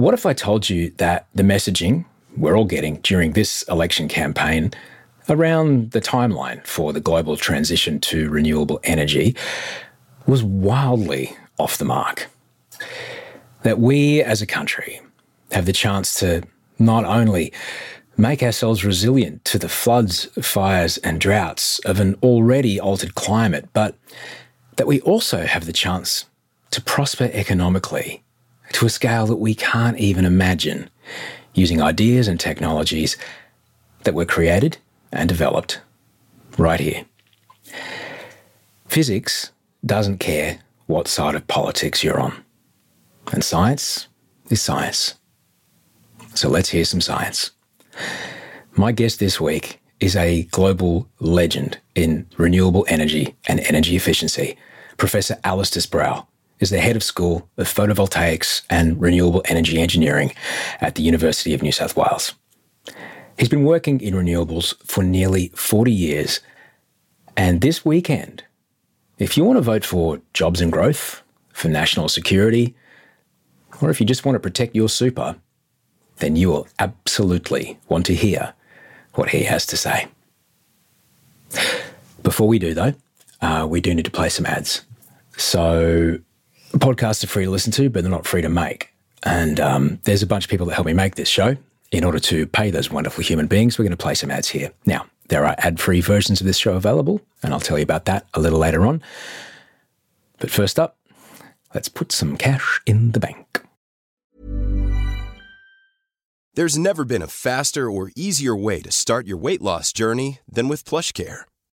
What if I told you that the messaging we're all getting during this election campaign around the timeline for the global transition to renewable energy was wildly off the mark? That we as a country have the chance to not only make ourselves resilient to the floods, fires, and droughts of an already altered climate, but that we also have the chance to prosper economically to a scale that we can't even imagine using ideas and technologies that were created and developed right here. Physics doesn't care what side of politics you're on, and science is science. So let's hear some science. My guest this week is a global legend in renewable energy and energy efficiency, Professor Alistair Sproul is the head of School of Photovoltaics and Renewable Energy Engineering at the University of New South Wales. He's been working in renewables for nearly 40 years. And this weekend, if you want to vote for jobs and growth, for national security, or if you just want to protect your super, then you will absolutely want to hear what he has to say. Before we do, though, uh, we do need to play some ads. So podcasts are free to listen to, but they're not free to make. And um, there's a bunch of people that help me make this show. In order to pay those wonderful human beings, we're going to play some ads here. Now, there are ad free versions of this show available, and I'll tell you about that a little later on. But first up, let's put some cash in the bank. There's never been a faster or easier way to start your weight loss journey than with PlushCare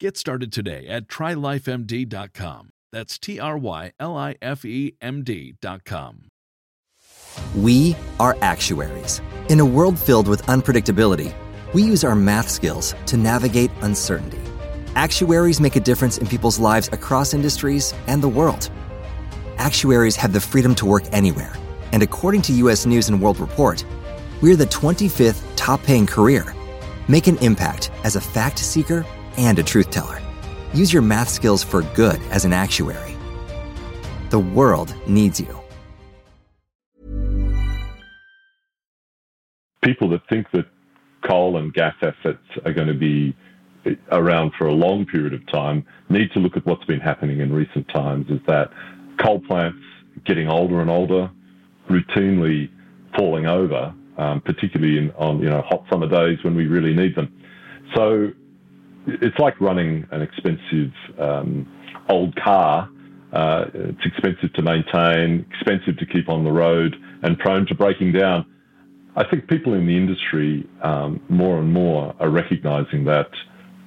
Get started today at trylifemd.com. That's T R Y L I F E M D.com. We are actuaries. In a world filled with unpredictability, we use our math skills to navigate uncertainty. Actuaries make a difference in people's lives across industries and the world. Actuaries have the freedom to work anywhere, and according to US News and World Report, we're the 25th top paying career. Make an impact as a fact seeker and a truth teller. Use your math skills for good as an actuary. The world needs you. People that think that coal and gas assets are going to be around for a long period of time need to look at what's been happening in recent times is that coal plants getting older and older, routinely falling over, um, particularly in, on you know hot summer days when we really need them. So it's like running an expensive um, old car. Uh, it's expensive to maintain, expensive to keep on the road, and prone to breaking down. I think people in the industry um, more and more are recognizing that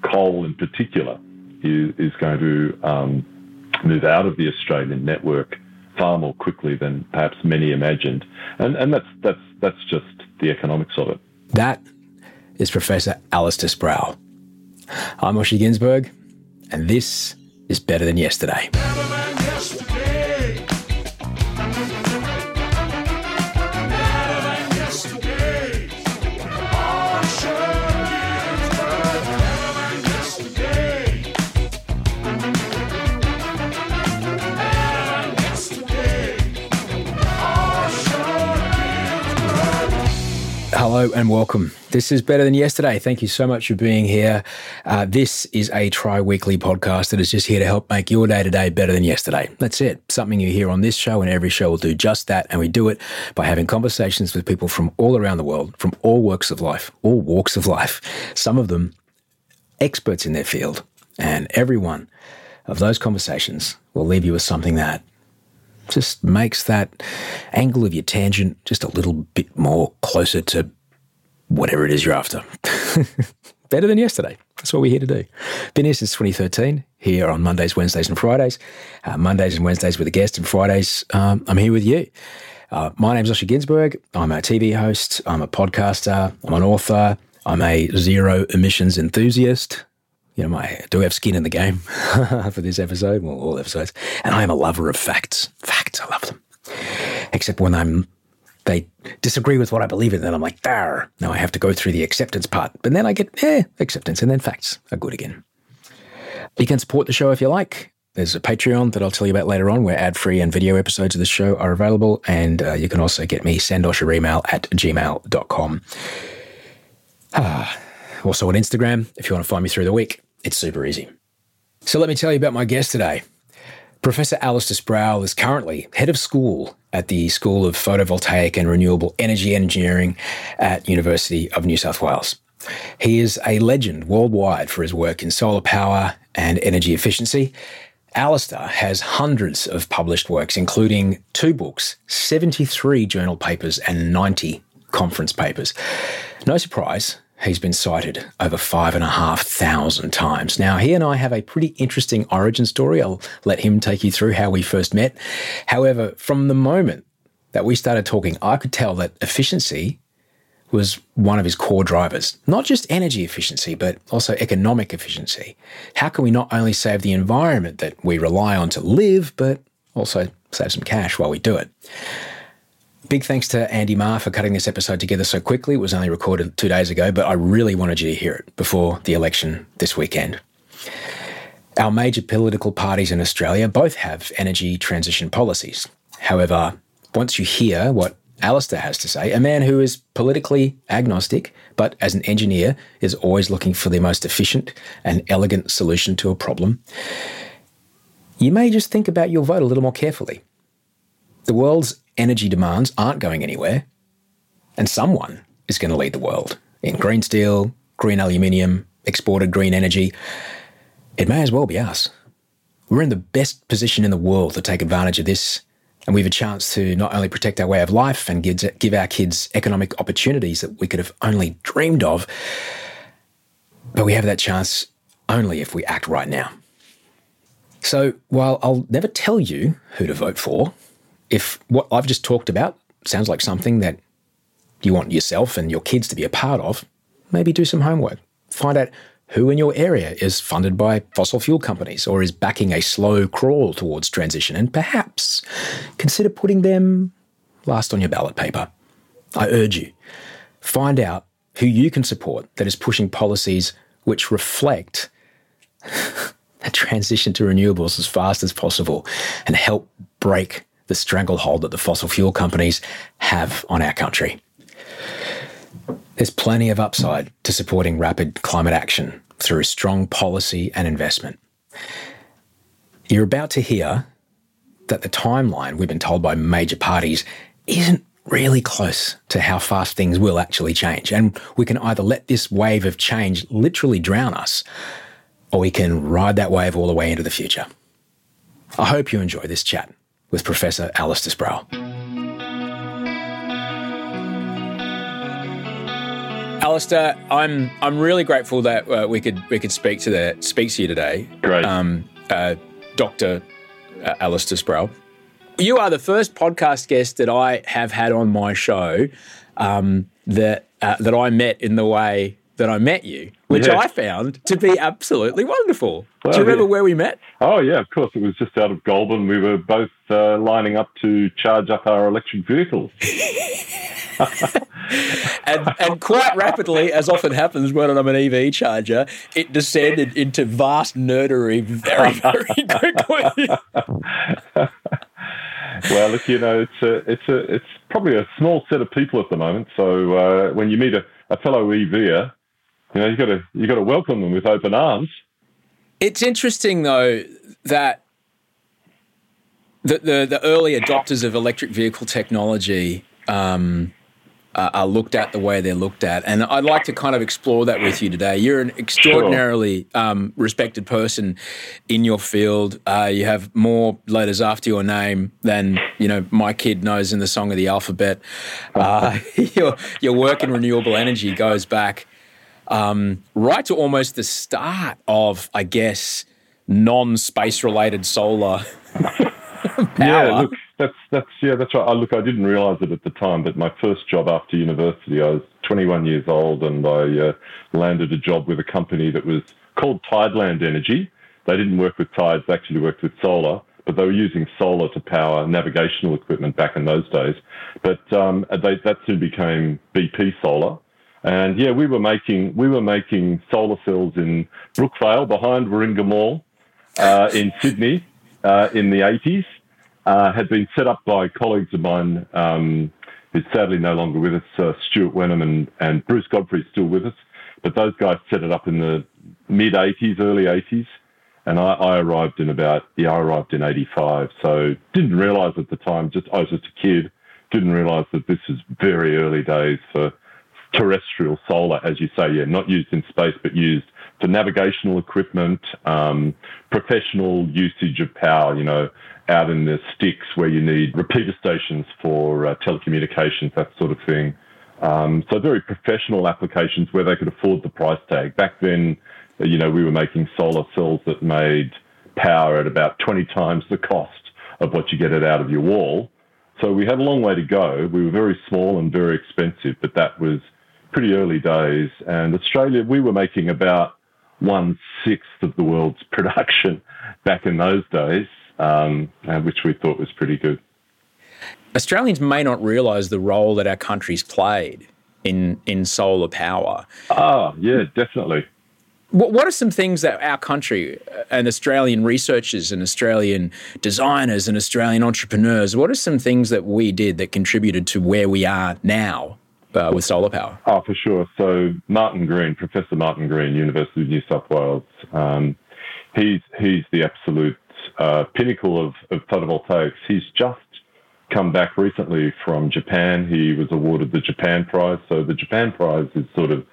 coal, in particular, is, is going to um, move out of the Australian network far more quickly than perhaps many imagined, and and that's that's that's just the economics of it. That is Professor Alistair Sproul. I'm Osher Günsberg, and this is Better Than Yesterday. Hello and welcome. This is Better Than Yesterday. Thank you so much for being here. Uh, this is a tri weekly podcast that is just here to help make your day to day better than yesterday. That's it. Something you hear on this show, and every show will do just that. And we do it by having conversations with people from all around the world, from all works of life, all walks of life. Some of them experts in their field. And every one of those conversations will leave you with something that just makes that angle of your tangent just a little bit more closer to whatever it is you're after. Better than yesterday. That's what we're here to do. Been here since 2013, here on Mondays, Wednesdays, and Fridays. Uh, Mondays and Wednesdays with a guest, and Fridays, um, I'm here with you. Uh, my name's Osher Günsberg. I'm a TV host, I'm a podcaster, I'm an author, I'm a zero emissions enthusiast you know, I do we have skin in the game for this episode, well, all episodes, and I am a lover of facts. Facts, I love them. Except when I'm they disagree with what I believe in, then I'm like, there. Now I have to go through the acceptance part. But then I get, eh, acceptance, and then facts are good again. You can support the show if you like. There's a Patreon that I'll tell you about later on where ad free and video episodes of the show are available. And uh, you can also get me, send us your email at gmail.com. Ah, also on Instagram if you want to find me through the week. It's super easy. So let me tell you about my guest today. Professor Alistair Sproul is currently head of school at the School of Photovoltaic and Renewable Energy Engineering at University of New South Wales. He is a legend worldwide for his work in solar power and energy efficiency. Alistair has hundreds of published works, including two books, 73 journal papers, and 90 conference papers. No surprise, He's been cited over five and a half thousand times. Now, he and I have a pretty interesting origin story. I'll let him take you through how we first met. However, from the moment that we started talking, I could tell that efficiency was one of his core drivers. Not just energy efficiency, but also economic efficiency. How can we not only save the environment that we rely on to live, but also save some cash while we do it? Big thanks to Andy Marr for cutting this episode together so quickly. It was only recorded two days ago, but I really wanted you to hear it before the election this weekend. Our major political parties in Australia both have energy transition policies. However, once you hear what Alistair has to say, a man who is politically agnostic, but as an engineer is always looking for the most efficient and elegant solution to a problem, you may just think about your vote a little more carefully. The world's energy demands aren't going anywhere, and someone is going to lead the world in green steel, green aluminium, exported green energy. It may as well be us. We're in the best position in the world to take advantage of this, and we have a chance to not only protect our way of life and give our kids economic opportunities that we could have only dreamed of, but we have that chance only if we act right now. So, while I'll never tell you who to vote for, if what I've just talked about sounds like something that you want yourself and your kids to be a part of, maybe do some homework. Find out who in your area is funded by fossil fuel companies or is backing a slow crawl towards transition, and perhaps consider putting them last on your ballot paper. I urge you, find out who you can support that is pushing policies which reflect a transition to renewables as fast as possible and help break the stranglehold that the fossil fuel companies have on our country. There's plenty of upside to supporting rapid climate action through strong policy and investment. You're about to hear that the timeline we've been told by major parties isn't really close to how fast things will actually change. And we can either let this wave of change literally drown us, or we can ride that wave all the way into the future. I hope you enjoy this chat with Professor Alistair Sproul. Alistair, I'm I'm really grateful that uh, we could we could speak to the speak to you today. Great, um, uh, Doctor uh, Alistair Sproul. You are the first podcast guest that I have had on my show um, that uh, that I met in the way that I met you, which I found to be absolutely wonderful. Well, Do you remember yeah. where we met? Oh, yeah, of course. It was just out of Goulburn. We were both uh, lining up to charge up our electric vehicles. and, and quite rapidly, as often happens when I'm an EV charger, it descended into vast nerdery very, very quickly. well, look, you know, it's a, it's a, it's probably a small set of people at the moment. So uh, when you meet a, a fellow EVer, you know, you got to you got to welcome them with open arms. It's interesting though that the the, the early adopters of electric vehicle technology. Um, uh, are looked at the way they're looked at. And I'd like to kind of explore that with you today. You're an extraordinarily sure. um, respected person in your field. Uh, you have more letters after your name than you know my kid knows in the song of the alphabet. Uh, your your work in renewable energy goes back um, right to almost the start of, I guess, non-space related solar. power. yeah, look, that's that's yeah, that's right. I, look, I didn't realise it at the time, but my first job after university, I was 21 years old, and I uh, landed a job with a company that was called Tideland Energy. They didn't work with tides; they actually worked with solar, but they were using solar to power navigational equipment back in those days. But um, they, that soon became BP Solar. And yeah, we were making we were making solar cells in Brookvale behind Warringah Mall uh, in Sydney uh, in the 80s uh, had been set up by colleagues of mine um, who's sadly no longer with us, uh, Stuart Wenham and, and Bruce Godfrey still with us. But those guys set it up in the mid 80s, early 80s. And I, I, arrived in about, yeah, I arrived in 85. So didn't realize at the time, just I was just a kid, didn't realize that this is very early days for terrestrial solar, as you say, yeah, not used in space, but used for navigational equipment, um, professional usage of power, you know, out in the sticks where you need repeater stations for uh, telecommunications, that sort of thing. Um, so very professional applications where they could afford the price tag. Back then, you know, we were making solar cells that made power at about 20 times the cost of what you get it out of your wall. So we had a long way to go. We were very small and very expensive, but that was pretty early days. And Australia, we were making about one sixth of the world's production back in those days um, uh, which we thought was pretty good. Australians may not realise the role that our country's played in in solar power. Ah, yeah, definitely. What, what are some things that our country uh, and Australian researchers and Australian designers and Australian entrepreneurs, what are some things that we did that contributed to where we are now uh, with solar power? Oh, for sure. So Martin Green, Professor Martin Green, University of New South Wales, um, he's he's the absolute uh, pinnacle of, of photovoltaics. He's just come back recently from Japan. He was awarded the Japan Prize. So the Japan Prize is sort of,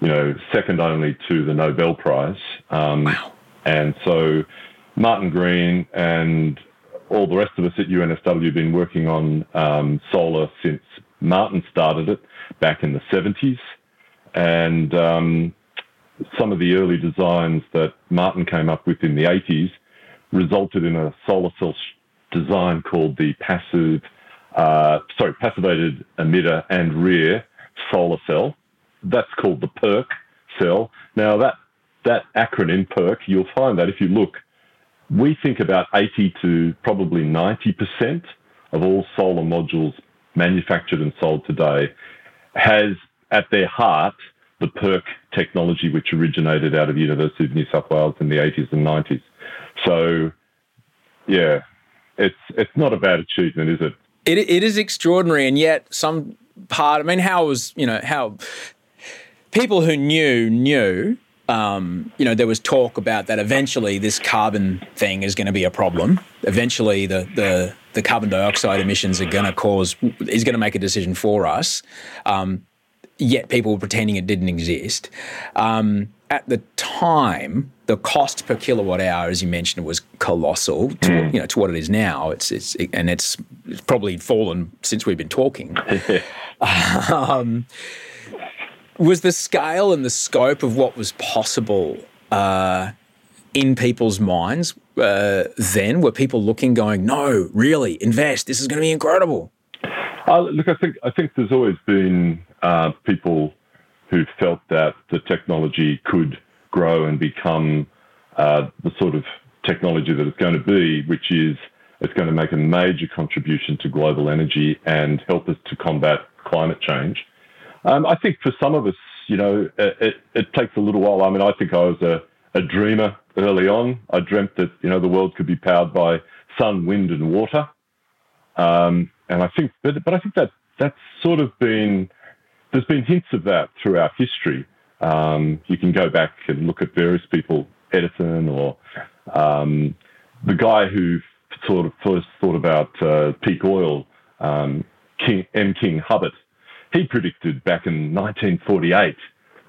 you know, second only to the Nobel Prize. Um, wow. And so Martin Green and all the rest of us at UNSW have been working on um, solar since Martin started it back in the 70s. And um, some of the early designs that Martin came up with in the 80s resulted in a solar cell design called the passive, uh, sorry, passivated emitter and rear solar cell. That's called the PERC cell. Now that that acronym PERC, you'll find that if you look, we think about 80 to probably 90% of all solar modules manufactured and sold today has at their heart the PERC technology, which originated out of the University of New South Wales in the 80s and 90s. So, yeah, it's it's not a bad achievement, is it? It it is extraordinary, and yet some part. I mean, how was you know how people who knew knew. Um, you know, there was talk about that eventually this carbon thing is going to be a problem. Eventually, the the the carbon dioxide emissions are going to cause is going to make a decision for us. Um, yet people were pretending it didn't exist. Um, at the time, the cost per kilowatt hour, as you mentioned, was colossal. To, mm. You know, to what it is now, it's it's it, and it's, it's, probably fallen since we've been talking. um, was the scale and the scope of what was possible uh, in people's minds uh, then? Were people looking, going, "No, really, invest. This is going to be incredible." Uh, look, I think I think there's always been uh, people who felt that the technology could grow and become uh, the sort of technology that it's going to be, which is it's going to make a major contribution to global energy and help us to combat climate change. Um, I think for some of us, you know, it, it, takes a little while. I mean, I think I was a, a dreamer early on. I dreamt that, you know, the world could be powered by sun, wind, and water. Um, and I think, but, but I think that that's sort of been, there's been hints of that throughout history. Um, you can go back and look at various people, Edison or um, the guy who sort of first thought about uh, peak oil, um, King, M. King Hubbert. He predicted back in 1948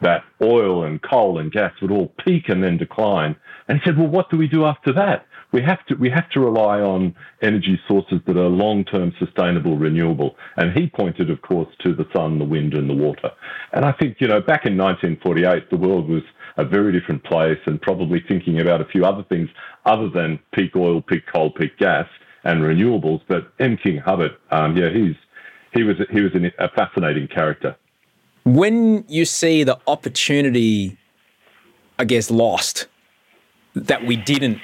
that oil and coal and gas would all peak and then decline. And he said, well, what do we do after that? We have to, we have to rely on energy sources that are long-term sustainable, renewable. And he pointed, of course, to the sun, the wind and the water. And I think, you know, back in 1948, the world was a very different place and probably thinking about a few other things other than peak oil, peak coal, peak gas and renewables. But M. King Hubbert, um, yeah, he's, he was, he was a fascinating character. When you see the opportunity, I guess, lost that we didn't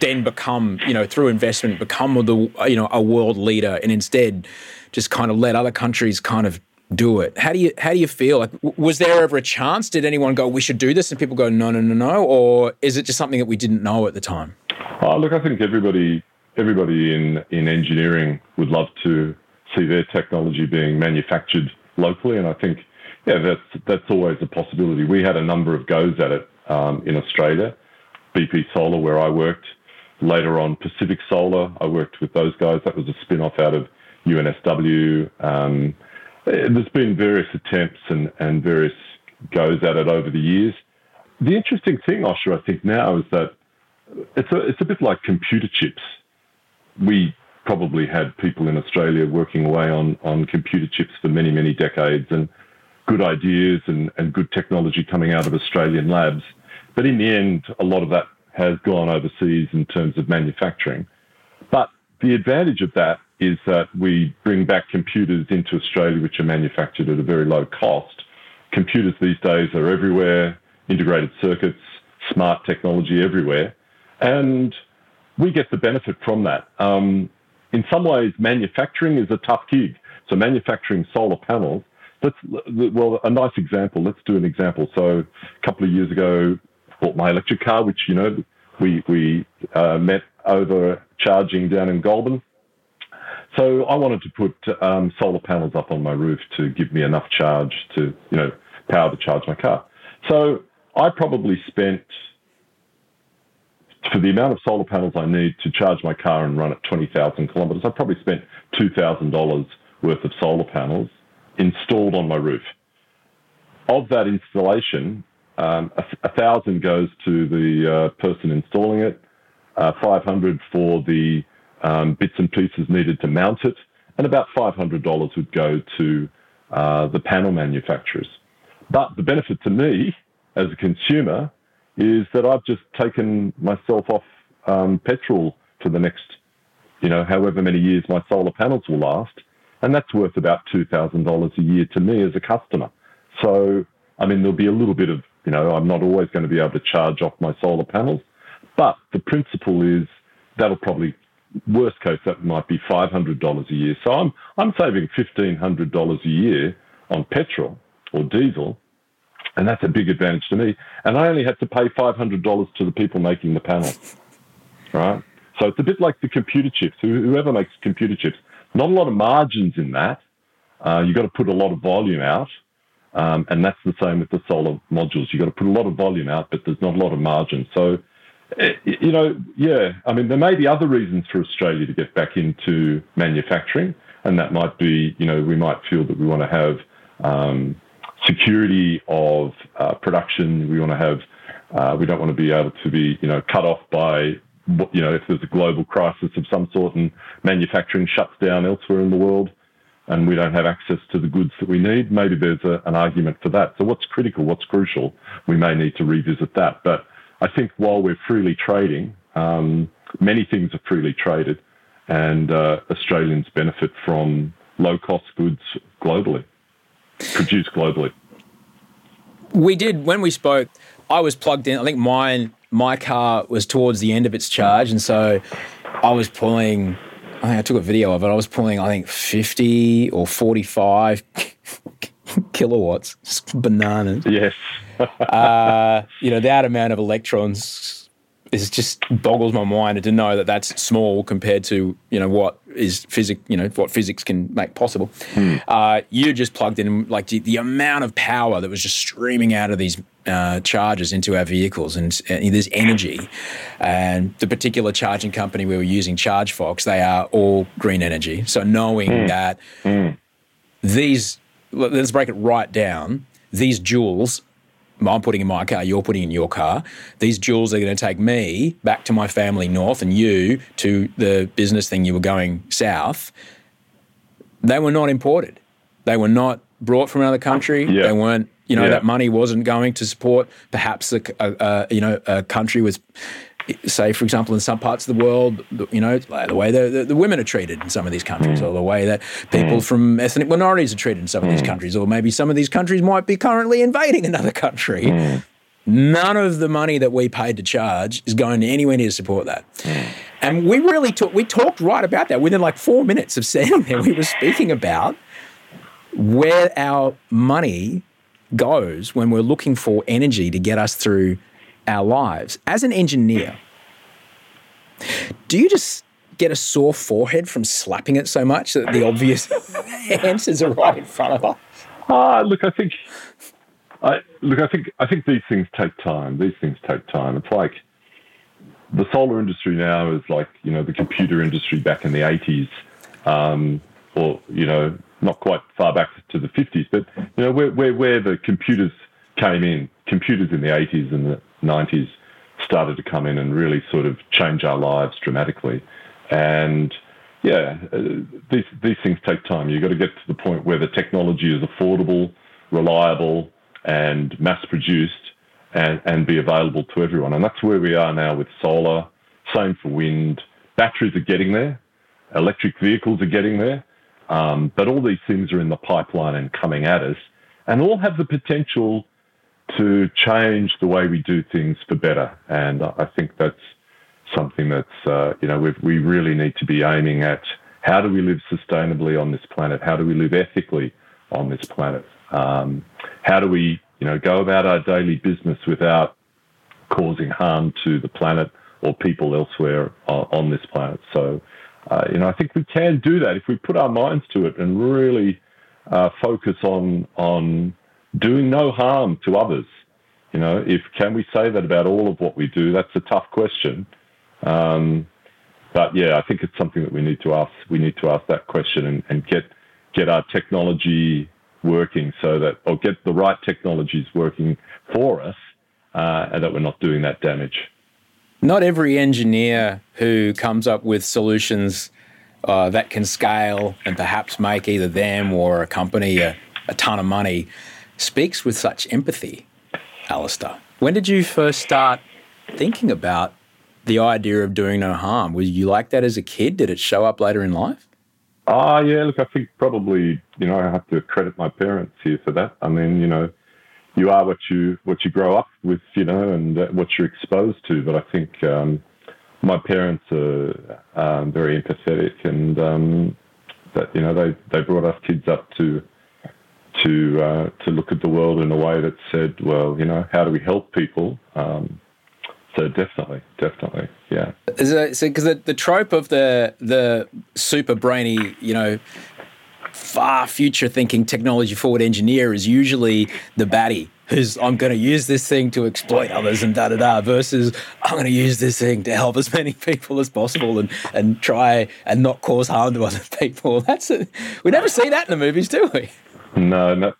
then become, you know, through investment, become the, you know, a world leader, and instead just kind of let other countries kind of do it. How do you how do you feel? Like, was there ever a chance? Did anyone go, we should do this, and people go, no, no, no, no, or is it just something that we didn't know at the time? Oh, look, I think everybody everybody in in engineering would love to see their technology being manufactured locally, and I think yeah, that's that's always a possibility. We had a number of goes at it um, in Australia. BP Solar, where I worked, later on Pacific Solar, I worked with those guys. That was a spin off out of UNSW. Um, there's been various attempts and, and various goes at it over the years. The interesting thing, Osher, I think now is that it's a, it's a bit like computer chips. We probably had people in Australia working away on, on computer chips for many, many decades and good ideas and, and good technology coming out of Australian labs. But in the end, a lot of that has gone overseas in terms of manufacturing. But the advantage of that is that we bring back computers into Australia which are manufactured at a very low cost. Computers these days are everywhere, integrated circuits, smart technology everywhere. And we get the benefit from that. Um, in some ways, manufacturing is a tough gig. So manufacturing solar panels, let's, well, a nice example. Let's do an example. So a couple of years ago, bought my electric car, which, you know, we, we uh, met over charging down in Goulburn. So I wanted to put um, solar panels up on my roof to give me enough charge to, you know, power to charge my car. So I probably spent, for the amount of solar panels I need to charge my car and run at 20,000 kilometres, I probably spent $2,000 worth of solar panels installed on my roof. Of that installation, um, a, a, thousand goes to the uh, person installing it, uh, 500 for the um, bits and pieces needed to mount it, and about $500 would go to uh, the panel manufacturers. But the benefit to me as a consumer is that I've just taken myself off um, petrol for the next, you know, however many years my solar panels will last, and that's worth about $2,000 a year to me as a customer. So, I mean, there'll be a little bit of you know, I'm not always going to be able to charge off my solar panels, but the principle is that'll probably worst case that might be $500 a year. So I'm I'm saving $1,500 a year on petrol or diesel, and that's a big advantage to me. And I only had to pay $500 to the people making the panel, right? So it's a bit like the computer chips. Whoever makes computer chips, not a lot of margins in that. Uh, you've got to put a lot of volume out. Um, and that's the same with the solar modules. You've got to put a lot of volume out, but there's not a lot of margin. So, eh, you know, yeah, I mean, there may be other reasons for Australia to get back into manufacturing, and that might be, you know, we might feel that we want to have um, security of uh, production. We want to have, uh, we don't want to be able to be, you know, cut off by, you know, if there's a global crisis of some sort and manufacturing shuts down elsewhere in the world and we don't have access to the goods that we need, maybe there's a, an argument for that. So, what's critical, what's crucial, we may need to revisit that. But I think while we're freely trading, um, many things are freely traded, and uh, Australians benefit from low cost goods globally, produced globally. We did, when we spoke, I was plugged in. I think mine, my car was towards the end of its charge, and so I was pulling I think I took a video of it. I was pulling, I think, 50 or 45 kilowatts, just bananas. Yes. uh, you know, that amount of electrons This just boggles my mind to know that that's small compared to you know what is physics, you know what physics can make possible. Hmm. Uh, you just plugged in like the, the amount of power that was just streaming out of these uh, chargers into our vehicles, and uh, there's energy. And the particular charging company we were using, ChargeFox, they are all green energy. So knowing Hmm. that these, let- let's break it right down. These joules I'm putting in my car, you're putting in your car. These joules are going to take me back to my family north and you to the business thing you were going south. They were not imported. They were not brought from another country. Yeah. They weren't, you know, Yeah. that money wasn't going to support perhaps a, a, a you know, a country with, say, for example, in some parts of the world, you know, the way the, the, the women are treated in some of these countries, mm. or the way that people mm. from ethnic minorities are treated in some of these mm. countries, or maybe some of these countries might be currently invading another country. None of the money that we paid to charge is going to anywhere near to support that. And we really talked, we talked right about that within like four minutes of standing there. We were speaking about where our money goes when we're looking for energy to get us through our lives. As an engineer, do you just get a sore forehead from slapping it so much that the obvious answers are right in front of us? Ah, look, I think, I look, I think, I think these things take time. These things take time. It's like the solar industry now is like you know the computer industry back in the eighties, um, or you know not quite far back to the fifties, but you know where, where where the computers came in, computers in the eighties and the nineties started to come in and really sort of change our lives dramatically, and yeah, uh, these these things take time. You've got to get to the point where the technology is affordable, reliable, and mass produced, and, and be available to everyone. And that's where we are now with solar. Same for wind. Batteries are getting there. Electric vehicles are getting there. Um, but all these things are in the pipeline and coming at us, and all have the potential to change the way we do things for better. And I think that's something that's uh, you know we really need to be aiming at how do we live sustainably on this planet? How do we live ethically on this planet? Um, how do we you know go about our daily business without causing harm to the planet or people elsewhere on, on this planet? So uh, you know I think we can do that if we put our minds to it and really uh, focus on on doing no harm to others. You know, if can we say that about all of what we do? That's a tough question. Um, but yeah, I think it's something that we need to ask. We need to ask that question and, and get get our technology working so that, or get the right technologies working for us, uh, and that we're not doing that damage. Not every engineer who comes up with solutions uh, that can scale and perhaps make either them or a company a, a ton of money speaks with such empathy, Alistair. When did you first start thinking about the idea of doing no harm? Was you like that as a kid? Did it show up later in life? Ah, yeah. Look, I think probably you know I have to credit my parents here for that. I mean, you know, you are what you what you grow up with, you know, and uh, what you're exposed to. But I think um, my parents are um, very empathetic, and um, that you know they they brought us kids up to to uh, to look at the world in a way that said, well, you know, how do we help people? Um, so definitely, definitely, yeah. Because the, the trope of the the super brainy, you know, far future thinking technology forward engineer is usually the baddie who's I'm going to use this thing to exploit others and da da da versus I'm going to use this thing to help as many people as possible and and try and not cause harm to other people. That's a, we never see that in the movies, do we? No, not,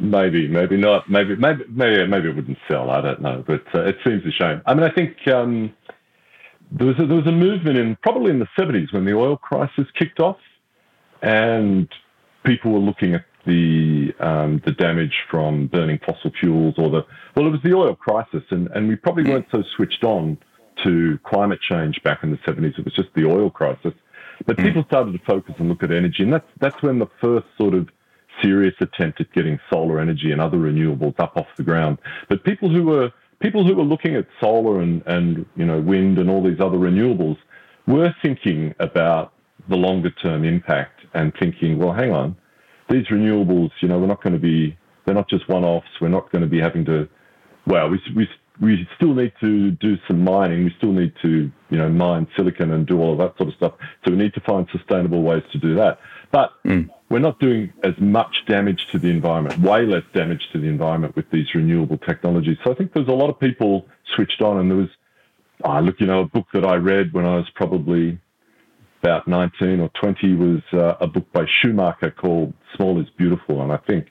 maybe, maybe not. Maybe, maybe, maybe, maybe it wouldn't sell. I don't know, but uh, it seems a shame. I mean, I think um, there was a, there was a movement in probably in the seventies when the oil crisis kicked off, and people were looking at the um, the damage from burning fossil fuels or the well, it was the oil crisis, and and we probably weren't so switched on to climate change back in the seventies. It was just the oil crisis, but people started to focus and look at energy, and that's that's when the first sort of serious attempt at getting solar energy and other renewables up off the ground. But people who were people who were looking at solar and, and you know wind and all these other renewables were thinking about the longer term impact and thinking, well, hang on, these renewables, you know, we're not going to be they're not just one offs. We're not going to be having to well, we, we we still need to do some mining. We still need to, you know, mine silicon and do all of that sort of stuff. So we need to find sustainable ways to do that. But mm. we're not doing as much damage to the environment, way less damage to the environment with these renewable technologies. So I think there's a lot of people switched on, and there was, oh, look, you know, a book that I read when I was probably about 19 or 20 was uh, a book by Schumacher called Small is Beautiful. And I think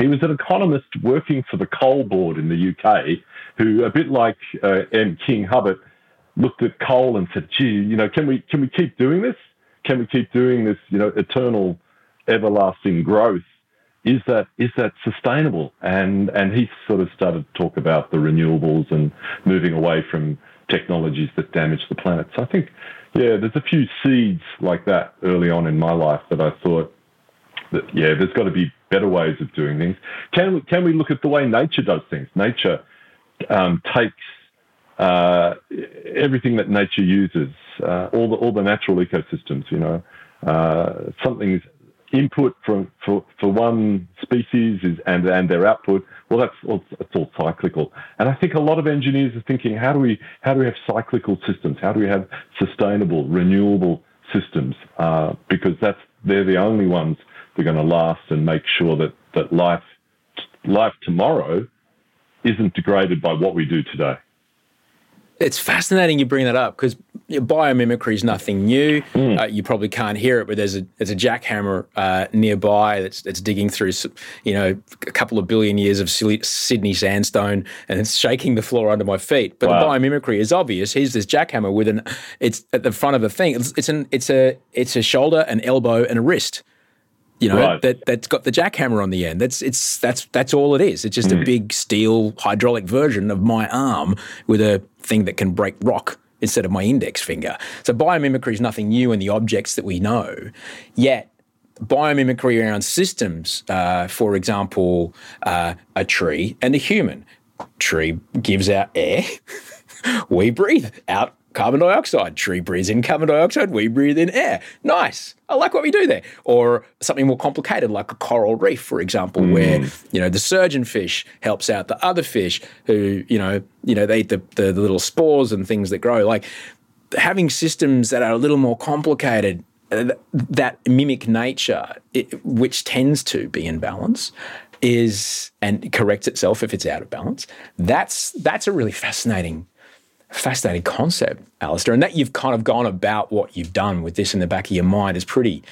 he was an economist working for the coal board in the UK, who, a bit like uh, M. King Hubbert, looked at coal and said, "Gee, you know, can we can we keep doing this? Can we keep doing this? You know, eternal, everlasting growth? Is that is that sustainable?" And and he sort of started to talk about the renewables and moving away from technologies that damage the planet. So I think, yeah, there's a few seeds like that early on in my life that I thought that yeah, there's got to be better ways of doing things. Can we, can we look at the way nature does things? Nature um, takes uh, everything that nature uses, uh, all the all the natural ecosystems. You know, uh, something's input from for, for one species is and and their output. Well, that's all, it's all cyclical. And I think a lot of engineers are thinking, how do we how do we have cyclical systems? How do we have sustainable, renewable systems? Uh, because that's they're the only ones that are going to last and make sure that, that life, life tomorrow isn't degraded by what we do today. It's fascinating you bring that up because biomimicry is nothing new. Mm. Uh, you probably can't hear it, but there's a there's a jackhammer uh, nearby that's that's digging through you know a couple of billion years of Sydney sandstone and it's shaking the floor under my feet. But wow. the biomimicry is obvious. Here's this jackhammer with an it's at the front of a thing. It's, it's an it's a it's a shoulder, an elbow, and a wrist you know right. that that's got the jackhammer on the end. That's it's that's that's all it is. It's just mm. a big steel hydraulic version of my arm with a thing that can break rock instead of my index finger. So biomimicry is nothing new in the objects that we know. Yet biomimicry around systems, uh, for example, uh, a tree and a human. Tree gives out air. we breathe out carbon dioxide. Tree breathes in carbon dioxide, we breathe in air. Nice. I like what we do there. Or something more complicated like a coral reef, for example, mm. where, you know, the surgeon fish helps out the other fish who, you know, you know, they eat the, the, the little spores and things that grow. Like having systems that are a little more complicated uh, that mimic nature, it, which tends to be in balance, is and corrects itself if it's out of balance. That's that's a really fascinating fascinating concept, Alistair, and that you've kind of gone about what you've done with this in the back of your mind is pretty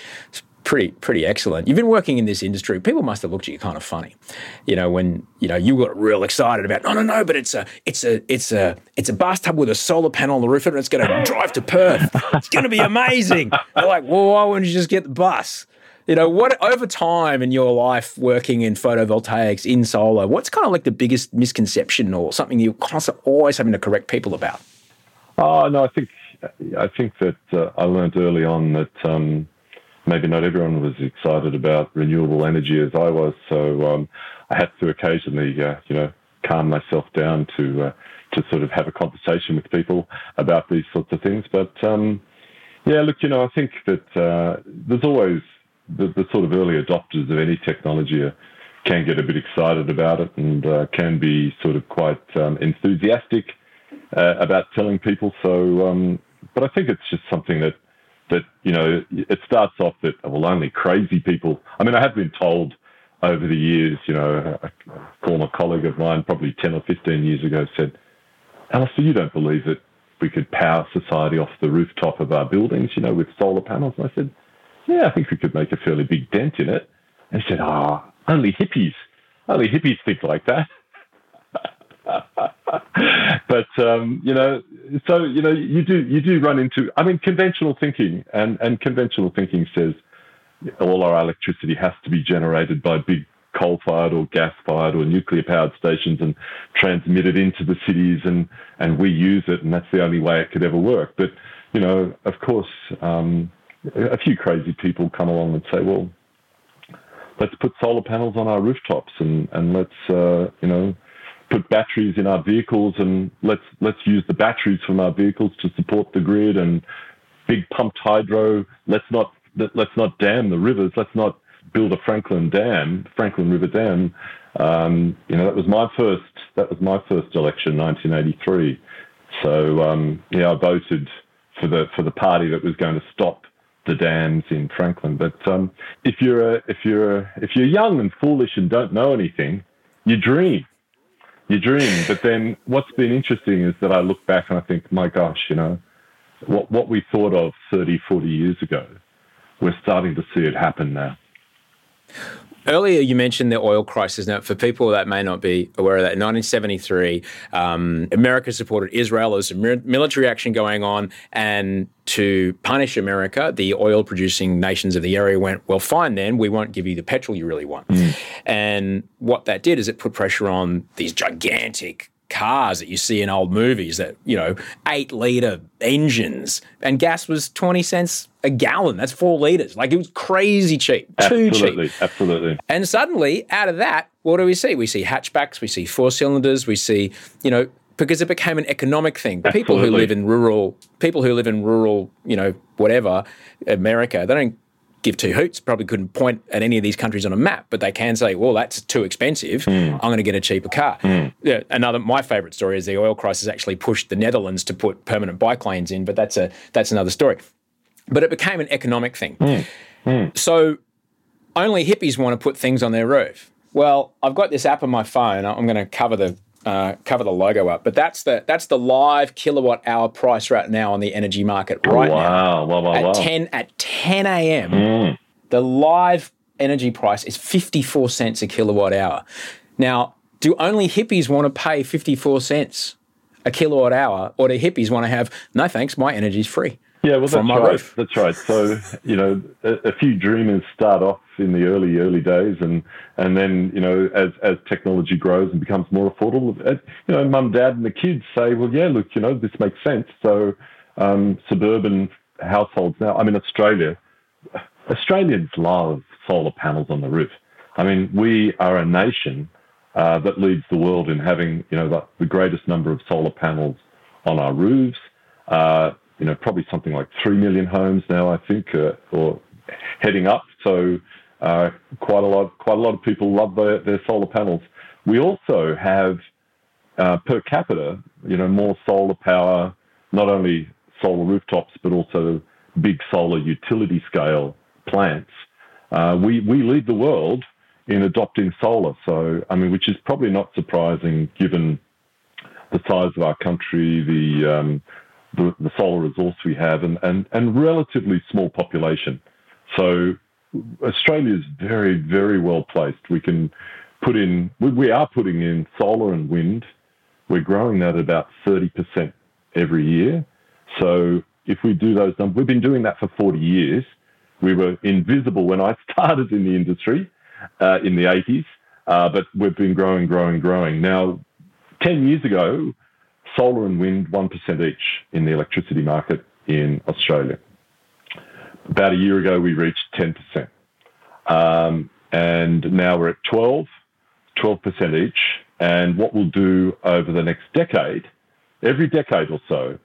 pretty pretty excellent. You've been working in this industry. People must have looked at you kind of funny, you know, when you know you got real excited about. No, no, no, but it's a it's a it's a it's a bathtub with a solar panel on the roof, and it's going to drive to Perth. It's going to be amazing. They're like, well, why wouldn't you just get the bus? You know, what over time in your life working in photovoltaics, in solar, what's kind of like the biggest misconception or something you're constantly always having to correct people about? Oh no, I think I think that uh, I learned early on that um, maybe not everyone was excited about renewable energy as I was, so um, I had to occasionally, uh, you know, calm myself down to uh, to sort of have a conversation with people about these sorts of things. But um, yeah, look, you know, I think that uh, there's always the, the sort of early adopters of any technology are, can get a bit excited about it and uh, can be sort of quite um, enthusiastic uh, about telling people. So, um, but I think it's just something that that you know it starts off that well only crazy people. I mean, I have been told over the years, you know, a former colleague of mine, probably ten or fifteen years ago, said, "Alistair, you don't believe that we could power society off the rooftop of our buildings, you know, with solar panels?" And I said yeah, I think we could make a fairly big dent in it. And he said, ah, oh, only hippies, only hippies think like that. but um, you know, so you know, you do you do run into. I mean, conventional thinking, and and conventional thinking says all our electricity has to be generated by big coal-fired or gas-fired or nuclear-powered stations and transmitted into the cities, and and we use it, and that's the only way it could ever work. But you know, of course, um, a few crazy people come along and say, well, let's put solar panels on our rooftops and, and let's, uh, you know, put batteries in our vehicles and let's, let's use the batteries from our vehicles to support the grid and big pumped hydro. Let's not, let's not dam the rivers. Let's not build a Franklin Dam, Franklin River Dam. Um, you know, that was my first. That was my first election, 1983. So um, yeah, I voted for the for the party that was going to stop the dams in Franklin. But um, if you're a, if you're a, if you're young and foolish and don't know anything, you dream. You dream. But then what's been interesting is that I look back and I think, my gosh, you know, what what we thought of 30, 40 years ago, we're starting to see it happen now. Earlier, you mentioned the oil crisis. Now, for people that may not be aware of that, in 1973, um, America supported Israel. There's a military action going on, and to punish America, the oil producing nations of the area went, Well, fine, then, we won't give you the petrol you really want. Mm. And what that did is it put pressure on these gigantic cars that you see in old movies that, you know, eight litre engines and gas was 20 cents a gallon. That's four litres. Like it was crazy cheap, too absolutely, cheap. Absolutely. Absolutely. And suddenly, out of that, what do we see? We see hatchbacks, we see four cylinders, we see, you know, because it became an economic thing. Absolutely. People who live in rural, people who live in rural, you know, whatever, America, they don't give two hoots. Probably couldn't point at any of these countries on a map, but they can say, "Well, that's too expensive. Mm. I'm going to get a cheaper car." Mm. Yeah, another my favourite story is the oil crisis actually pushed the Netherlands to put permanent bike lanes in, but that's a that's another story. But it became an economic thing. Mm. So only hippies want to put things on their roof. Well, I've got this app on my phone. I'm going to cover the uh, cover the logo up. But that's the that's the live kilowatt hour price right now on the energy market right wow, now. Wow, wow, at wow. ten at ten a.m. Mm. The live energy price is fifty four cents a kilowatt hour. Now, do only hippies want to pay fifty four cents a kilowatt hour, or do hippies want to have no thanks, my energy's free? Yeah, well, that's right. Roof. That's right. So, you know, a, a, few dreamers start off in the early, early days, and and then, you know, as as technology grows and becomes more affordable, uh, you know, mum, dad, and the kids say, well, yeah, look, you know, this makes sense. So, um, suburban households now. I mean, Australia, Australians love solar panels on the roof. I mean, we are a nation uh, that leads the world in having, you know, the, the greatest number of solar panels on our roofs. Uh, you know, probably something like 3 million homes now, I think, uh, or heading up. So uh, quite a lot, quite a lot of people love their, their solar panels. We also have uh, per capita, you know, more solar power, not only solar rooftops, but also big solar utility scale plants. Uh, we, we lead the world in adopting solar. So, I mean, which is probably not surprising given the size of our country, the, um, the, the solar resource we have and, and, and relatively small population. So Australia is very, very well placed. We can put in, we, are putting in solar and wind. We're growing that at about 30% every year. So if we do those numbers, we've been doing that for 40 years. We were invisible when I started in the industry uh, in the 80s, uh, but we've been growing, growing, growing. Now, 10 years ago, solar and wind 1% each in the electricity market in Australia. About a year ago, we reached 10%. Um, and now we're at 12, 12% each. And what we'll do over the next decade, every decade or so,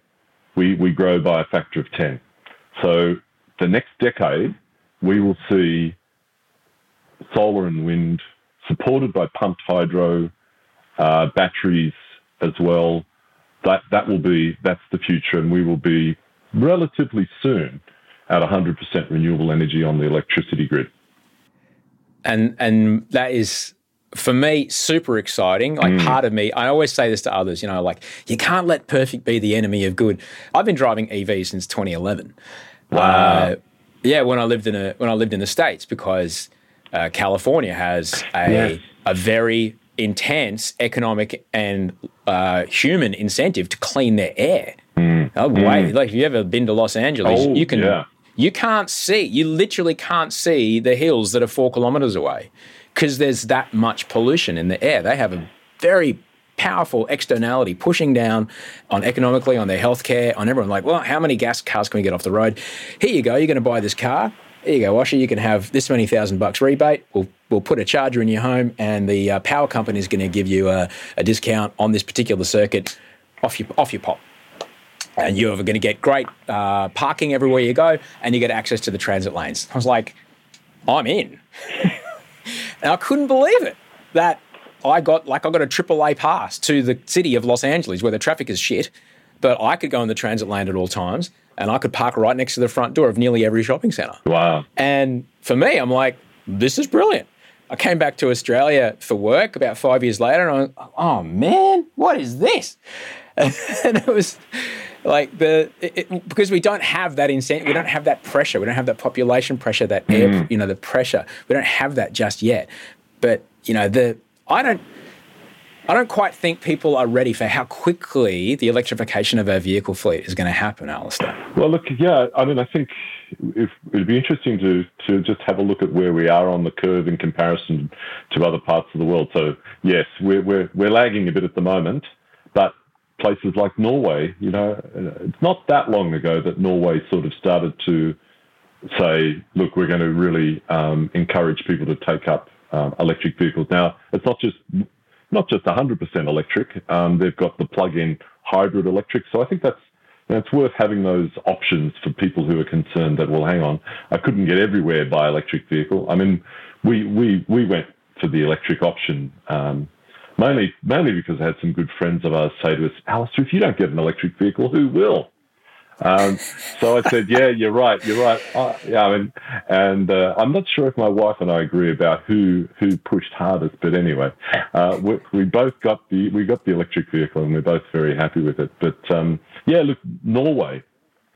we, we grow by a factor of 10. So the next decade, we will see solar and wind supported by pumped hydro, uh, batteries as well, that that will be that's the future, and we will be relatively soon at 100% renewable energy on the electricity grid. And and that is for me super exciting. Like mm. part of me, I always say this to others, you know, like you can't let perfect be the enemy of good. I've been driving EV since 2011. Wow. Uh, yeah, when I lived in a when I lived in the states because uh, California has a yes. a very intense economic and uh, human incentive to clean their air. Mm. Oh, mm. like if you ever been to Los Angeles, oh, you can yeah. you can't see, you literally can't see the hills that are four kilometers away because there's that much pollution in the air. They have a very powerful externality pushing down on economically, on their healthcare, on everyone. Like, well, how many gas cars can we get off the road? Here you go. You're going to buy this car. Here you go, Osher. You can have this many thousand bucks rebate. We'll we'll put a charger in your home, and the uh, power company is going to give you a, a, discount on this particular circuit off your off your pop. And you're going to get great uh, parking everywhere you go, and you get access to the transit lanes. I was like, I'm in. and I couldn't believe it that I got like I got a AAA pass to the city of Los Angeles where the traffic is shit, but I could go in the transit lane at all times and I could park right next to the front door of nearly every shopping centre. Wow. And for me, I'm like, this is brilliant. I came back to Australia for work about five years later, and I, was, oh man, what is this? And it was like the it, it, because we don't have that incentive, we don't have that pressure, we don't have that population pressure, that air, Mm. you know, the pressure. We don't have that just yet. But you know, the I don't. I don't quite think people are ready for how quickly the electrification of our vehicle fleet is going to happen, Alistair. Well, look, yeah, I mean, I think if, it'd be interesting to, to just have a look at where we are on the curve in comparison to other parts of the world. So, yes, we're, we're, we're lagging a bit at the moment, but places like Norway, you know, it's not that long ago that Norway sort of started to say, look, we're going to really um, encourage people to take up um, electric vehicles. Now, it's not just not just 100% electric. Um, they've got the plug-in hybrid electric. So I think that's know, it's worth having those options for people who are concerned that, well, hang on, I couldn't get everywhere by electric vehicle. I mean, we we we went for the electric option. Um, mainly, mainly because I had some good friends of ours say to us, Alistair, if you don't get an electric vehicle, who will? Um, so I said, yeah, you're right, you're right. Uh, yeah, I mean, and uh, I'm not sure if my wife and I agree about who who pushed hardest, but anyway, uh, we, we both got the we got the electric vehicle, and we're both very happy with it. But um, yeah, look, Norway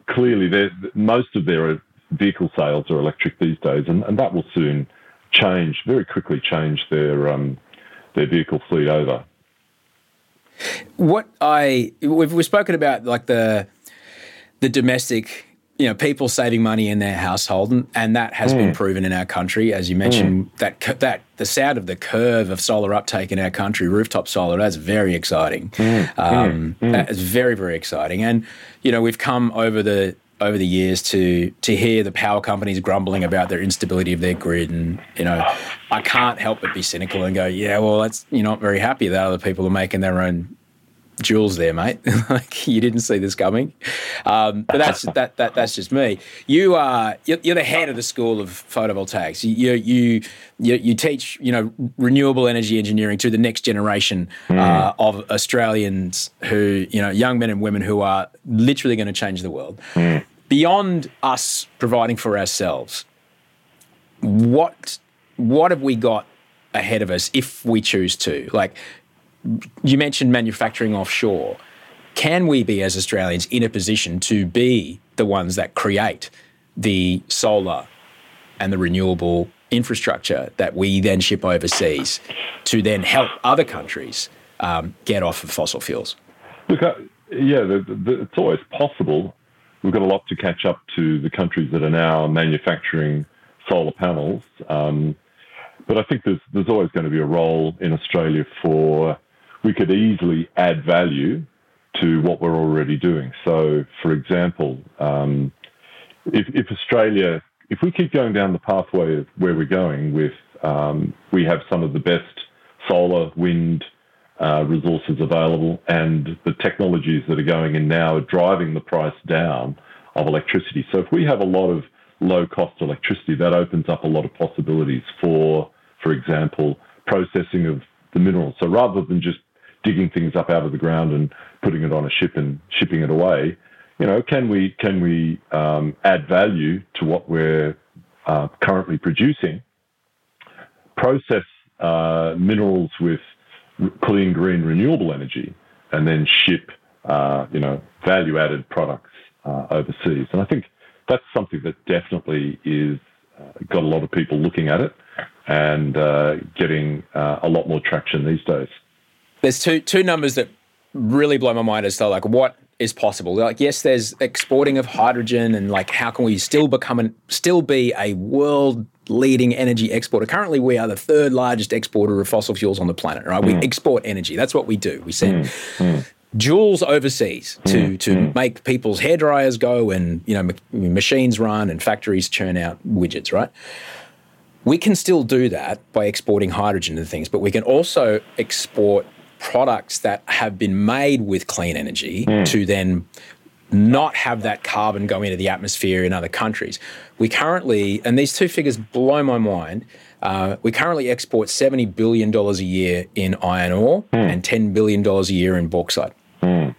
clearly, most of their vehicle sales are electric these days, and, and that will soon change very quickly. Change their um, their vehicle fleet over. what I we've, we've spoken about like the the domestic you know people saving money in their household and, and that has been mm. proven in our country. As you mentioned mm. that that the sound of the curve of solar uptake in our country rooftop solar that's very exciting. Mm. Um, that is very very exciting. And you know we've come over the over the years to to hear the power companies grumbling about their instability of their grid and you know I can't help but be cynical and go yeah well that's you're not very happy that other people are making their own joules there, mate. like you didn't see this coming. Um, but that's that, that that's just me. You are you're, you're the head of the school of photovoltaics. You you you, you teach you know renewable energy engineering to the next generation uh, of Australians who you know young men and women who are literally going to change the world. Beyond us providing for ourselves, what what have we got ahead of us if we choose to? Like you mentioned manufacturing offshore. Can we be, as Australians, in a position to be the ones that create the solar and the renewable infrastructure that we then ship overseas to then help other countries um, get off of fossil fuels? Look, uh, yeah, the, the, it's always possible. We've got a lot to catch up to the countries that are now manufacturing solar panels. Um, but I think there's there's always going to be a role in Australia for we could easily add value to what we're already doing. So, for example, um, if, if Australia, if we keep going down the pathway of where we're going with, um, we have some of the best solar, wind uh, resources available, and the technologies that are going in now are driving the price down of electricity. So, if we have a lot of low cost electricity, that opens up a lot of possibilities for, for example, processing of the minerals. So, rather than just digging things up out of the ground and putting it on a ship and shipping it away, you know, can we can we um, add value to what we're uh, currently producing? Process uh, minerals with clean, green, renewable energy, and then ship, uh, you know, value-added products uh, overseas. And I think that's something that definitely is uh, got a lot of people looking at it and uh, getting a lot more traction these days. There's two two numbers that really blow my mind as to like what is possible. Like yes, there's exporting of hydrogen and like how can we still become an still be a world leading energy exporter. Currently we are the third largest exporter of fossil fuels on the planet, right? We hmm. export energy. That's what we do. We send hmm. Hmm. joules overseas to to make people's hair dryers go and you know ma- machines run and factories churn out widgets, right? we can still do that by exporting hydrogen and things, but we can also export products that have been made with clean energy to then not have that carbon go into the atmosphere in other countries. We currently, and these two figures blow my mind, uh, we currently export $70 billion a year in iron ore mm. and $10 billion a year in bauxite. Mm.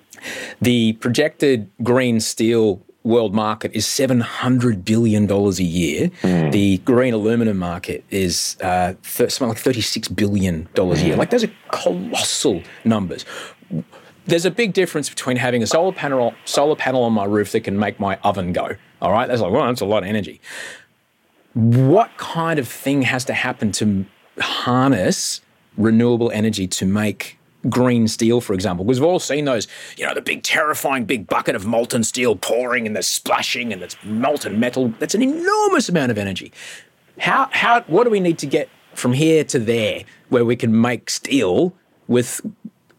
The projected green steel world market is $700 billion a year. Mm. The green aluminum market is uh, th- something like $36 billion a year. Like, those are colossal numbers there's a big difference between having a solar panel solar panel on my roof that can make my oven go. All right, that's like well, that's a lot of energy. What kind of thing has to happen to harness renewable energy to make green steel, for example? Because we've all seen those, you know, the big terrifying big bucket of molten steel pouring and the splashing and it's molten metal. That's an enormous amount of energy. How how what do we need to get from here to there where we can make steel with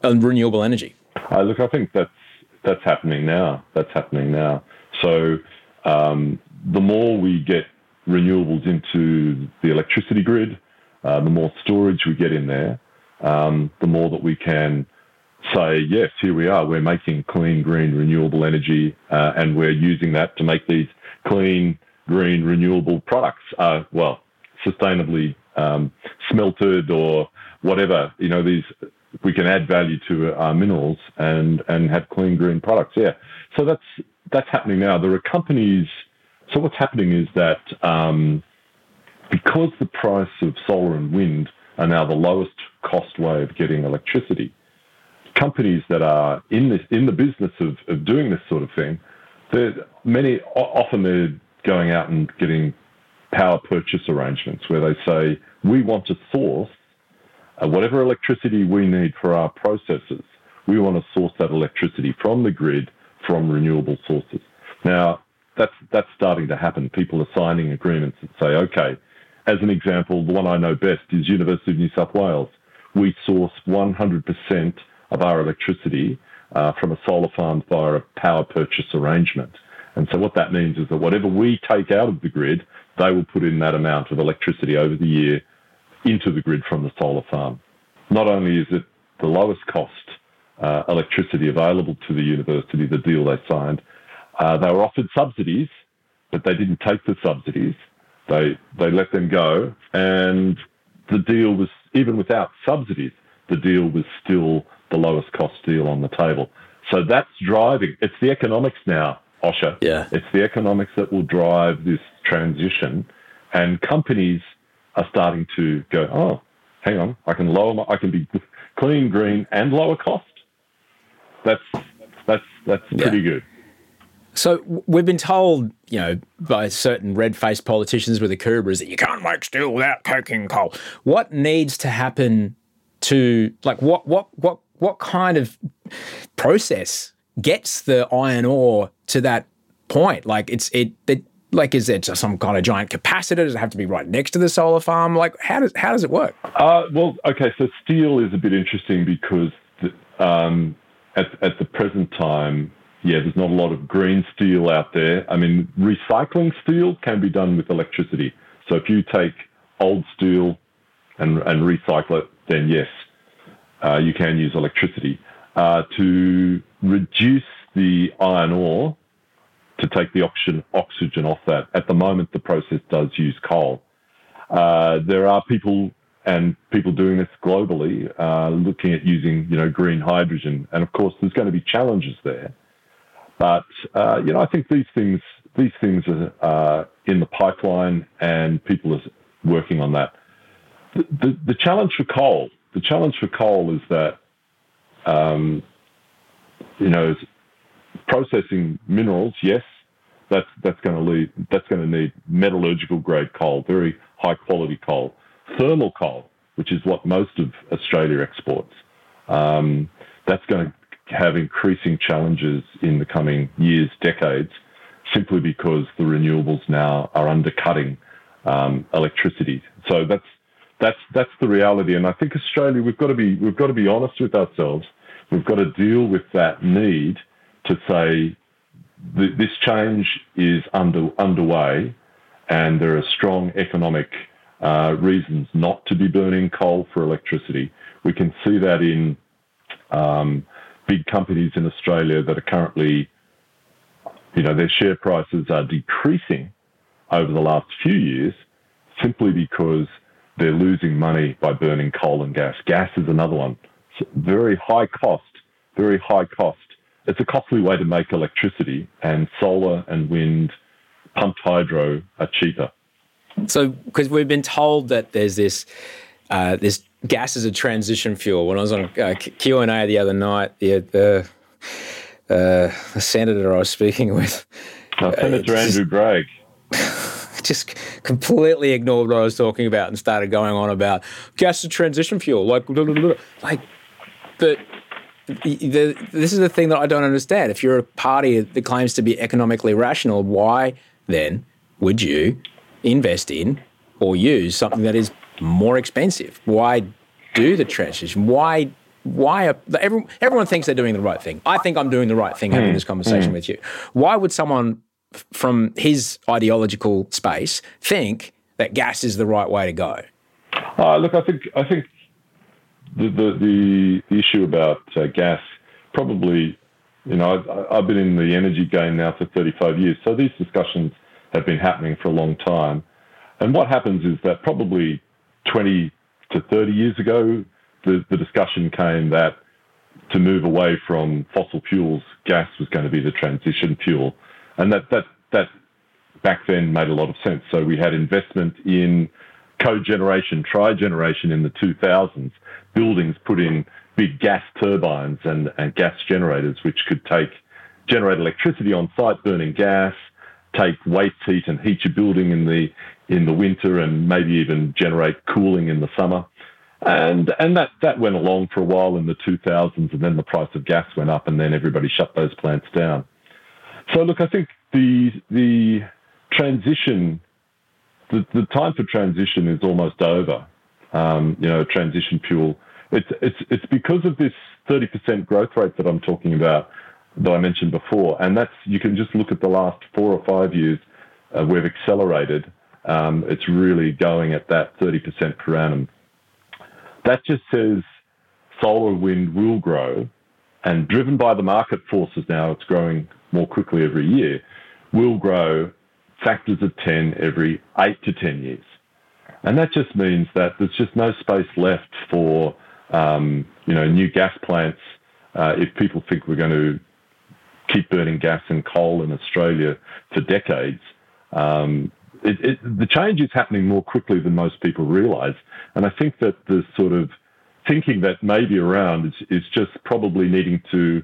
uh, renewable energy? Uh, look, I think that's that's happening now. That's happening now. So um, the more we get renewables into the electricity grid, uh, the more storage we get in there, um, the more that we can say, yes, here we are. We're making clean, green, renewable energy, uh, and we're using that to make these clean, green, renewable products. Uh, well, sustainably um, smelted or whatever. You know, these we can add value to our minerals and and have clean green products. Yeah, so that's that's happening now. There are companies. So what's happening is that um, because the price of solar and wind are now the lowest cost way of getting electricity, companies that are in this in the business of, of doing this sort of thing, many often they're going out and getting power purchase arrangements where they say we want to source uh, whatever electricity we need for our processes, we want to source that electricity from the grid from renewable sources. Now, that's, that's starting to happen. People are signing agreements that say, okay, as an example, the one I know best is University of New South Wales. We source 100% of our electricity uh, from a solar farm via a power purchase arrangement. And so what that means is that whatever we take out of the grid, they will put in that amount of electricity over the year into the grid from the solar farm. Not only is it the lowest cost uh, electricity available to the university, the deal they signed, uh, they were offered subsidies, but they didn't take the subsidies. They, they let them go, and the deal was, even without subsidies, the deal was still the lowest cost deal on the table. So that's driving, it's the economics now, Osher. Yeah. It's the economics that will drive this transition. And companies are starting to go, oh, hang on, I can lower my, I can be clean, green, and lower cost. That's that's that's yeah. pretty good. So we've been told, you know, by certain red-faced politicians with the Kubras that you can't make steel without coking coal. What needs to happen to like what what what what kind of process gets the iron ore to that point? Like it's it, it like, is it some kind of giant capacitor? Does it have to be right next to the solar farm? Like, how does how does it work? Uh, well, okay, so steel is a bit interesting because the, um, at at the present time, yeah, there's not a lot of green steel out there. I mean, recycling steel can be done with electricity. So if you take old steel and and recycle it, then yes, uh, you can use electricity uh, to reduce the iron ore to take the oxygen, oxygen off that. At the moment, the process does use coal. Uh, there are people and people doing this globally, uh, looking at using, you know, green hydrogen. And of course, there's going to be challenges there. But, uh, you know, I think these things, these things are in the pipeline and people are working on that. The, the, the challenge for coal, the challenge for coal is that, um, you know, processing minerals, yes, that's that's going to lead that's going to need metallurgical grade coal, very high quality coal, thermal coal, which is what most of Australia exports. Um, that's going to have increasing challenges in the coming years, decades, simply because the renewables now are undercutting um, electricity. So that's that's that's the reality. And I think Australia, we've got to be we've got to be honest with ourselves. We've got to deal with that need to say this change is under, underway, and there are strong economic uh, reasons not to be burning coal for electricity. We can see that in um, big companies in Australia that are currently you know, their share prices are decreasing over the last few years simply because they're losing money by burning coal and gas. Gas is another one. It's very high cost, very high cost. It's a costly way to make electricity, and solar and wind, pumped hydro are cheaper. So, because we've been told that there's this, uh, this gas is a transition fuel. When I was on uh, Q and A the other night, the, uh, the senator I was speaking with, uh, Senator Andrew Bragg, just completely ignored what I was talking about and started going on about gas is a transition fuel, like like, but. The, this is the thing that I don't understand. If you're a party that claims to be economically rational, why then would you invest in or use something that is more expensive? Why do the transition? Why? Why are, everyone, everyone thinks they're doing the right thing. I think I'm doing the right thing having mm. this conversation mm. with you. Why would someone from his ideological space think that gas is the right way to go? Uh, look, I think I think the the, the issue about uh, gas probably, you know, I've, I've, been in the energy game now for 35 years, so these discussions have been happening for a long time. And what happens is that probably 20 to 30 years ago, the, the discussion came that to move away from fossil fuels, gas was going to be the transition fuel. And that, that, that back then made a lot of sense. So we had investment in cogeneration, trigeneration in the 2000s, buildings put in big gas turbines and, and gas generators, which could take generate electricity on site burning gas, take waste heat and heat your building in the in the winter, and maybe even generate cooling in the summer. And and that that went along for a while in the 2000s, and then the price of gas went up, and then everybody shut those plants down. So look, I think the the transition, the, the time for transition is almost over. Um, you know, transition fuel. It's it's it's because of this 30% growth rate that I'm talking about that I mentioned before, and that's you can just look at the last four or five years. Uh, we've accelerated. Um, it's really going at that 30% per annum. That just says solar wind will grow, and driven by the market forces now, it's growing more quickly every year, will grow factors of 10 every 8 to 10 years. And that just means that there's just no space left for um, you know new gas plants uh, if people think we're going to keep burning gas and coal in Australia for decades. Um, it, it, the change is happening more quickly than most people realise, and I think that the sort of thinking that may be around is, is just probably needing to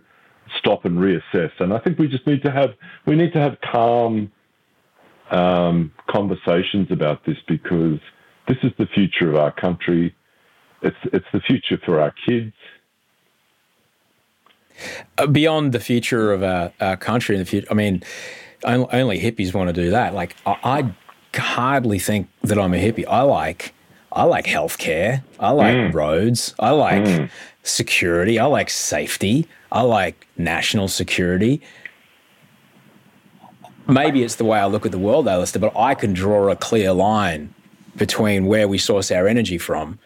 stop and reassess. And I think we just need to have we need to have calm um, conversations about this because this is the future of our country. It's it's the future for our kids. Uh, beyond the future of our, our country in the future, I mean, only hippies want to do that. Like, I, I hardly think that I'm a hippie. I like, I like healthcare. I like mm. roads. I like mm. security. I like safety. I like national security. Maybe it's the way I look at the world, Alistair, but I can draw a clear line between where we source our energy from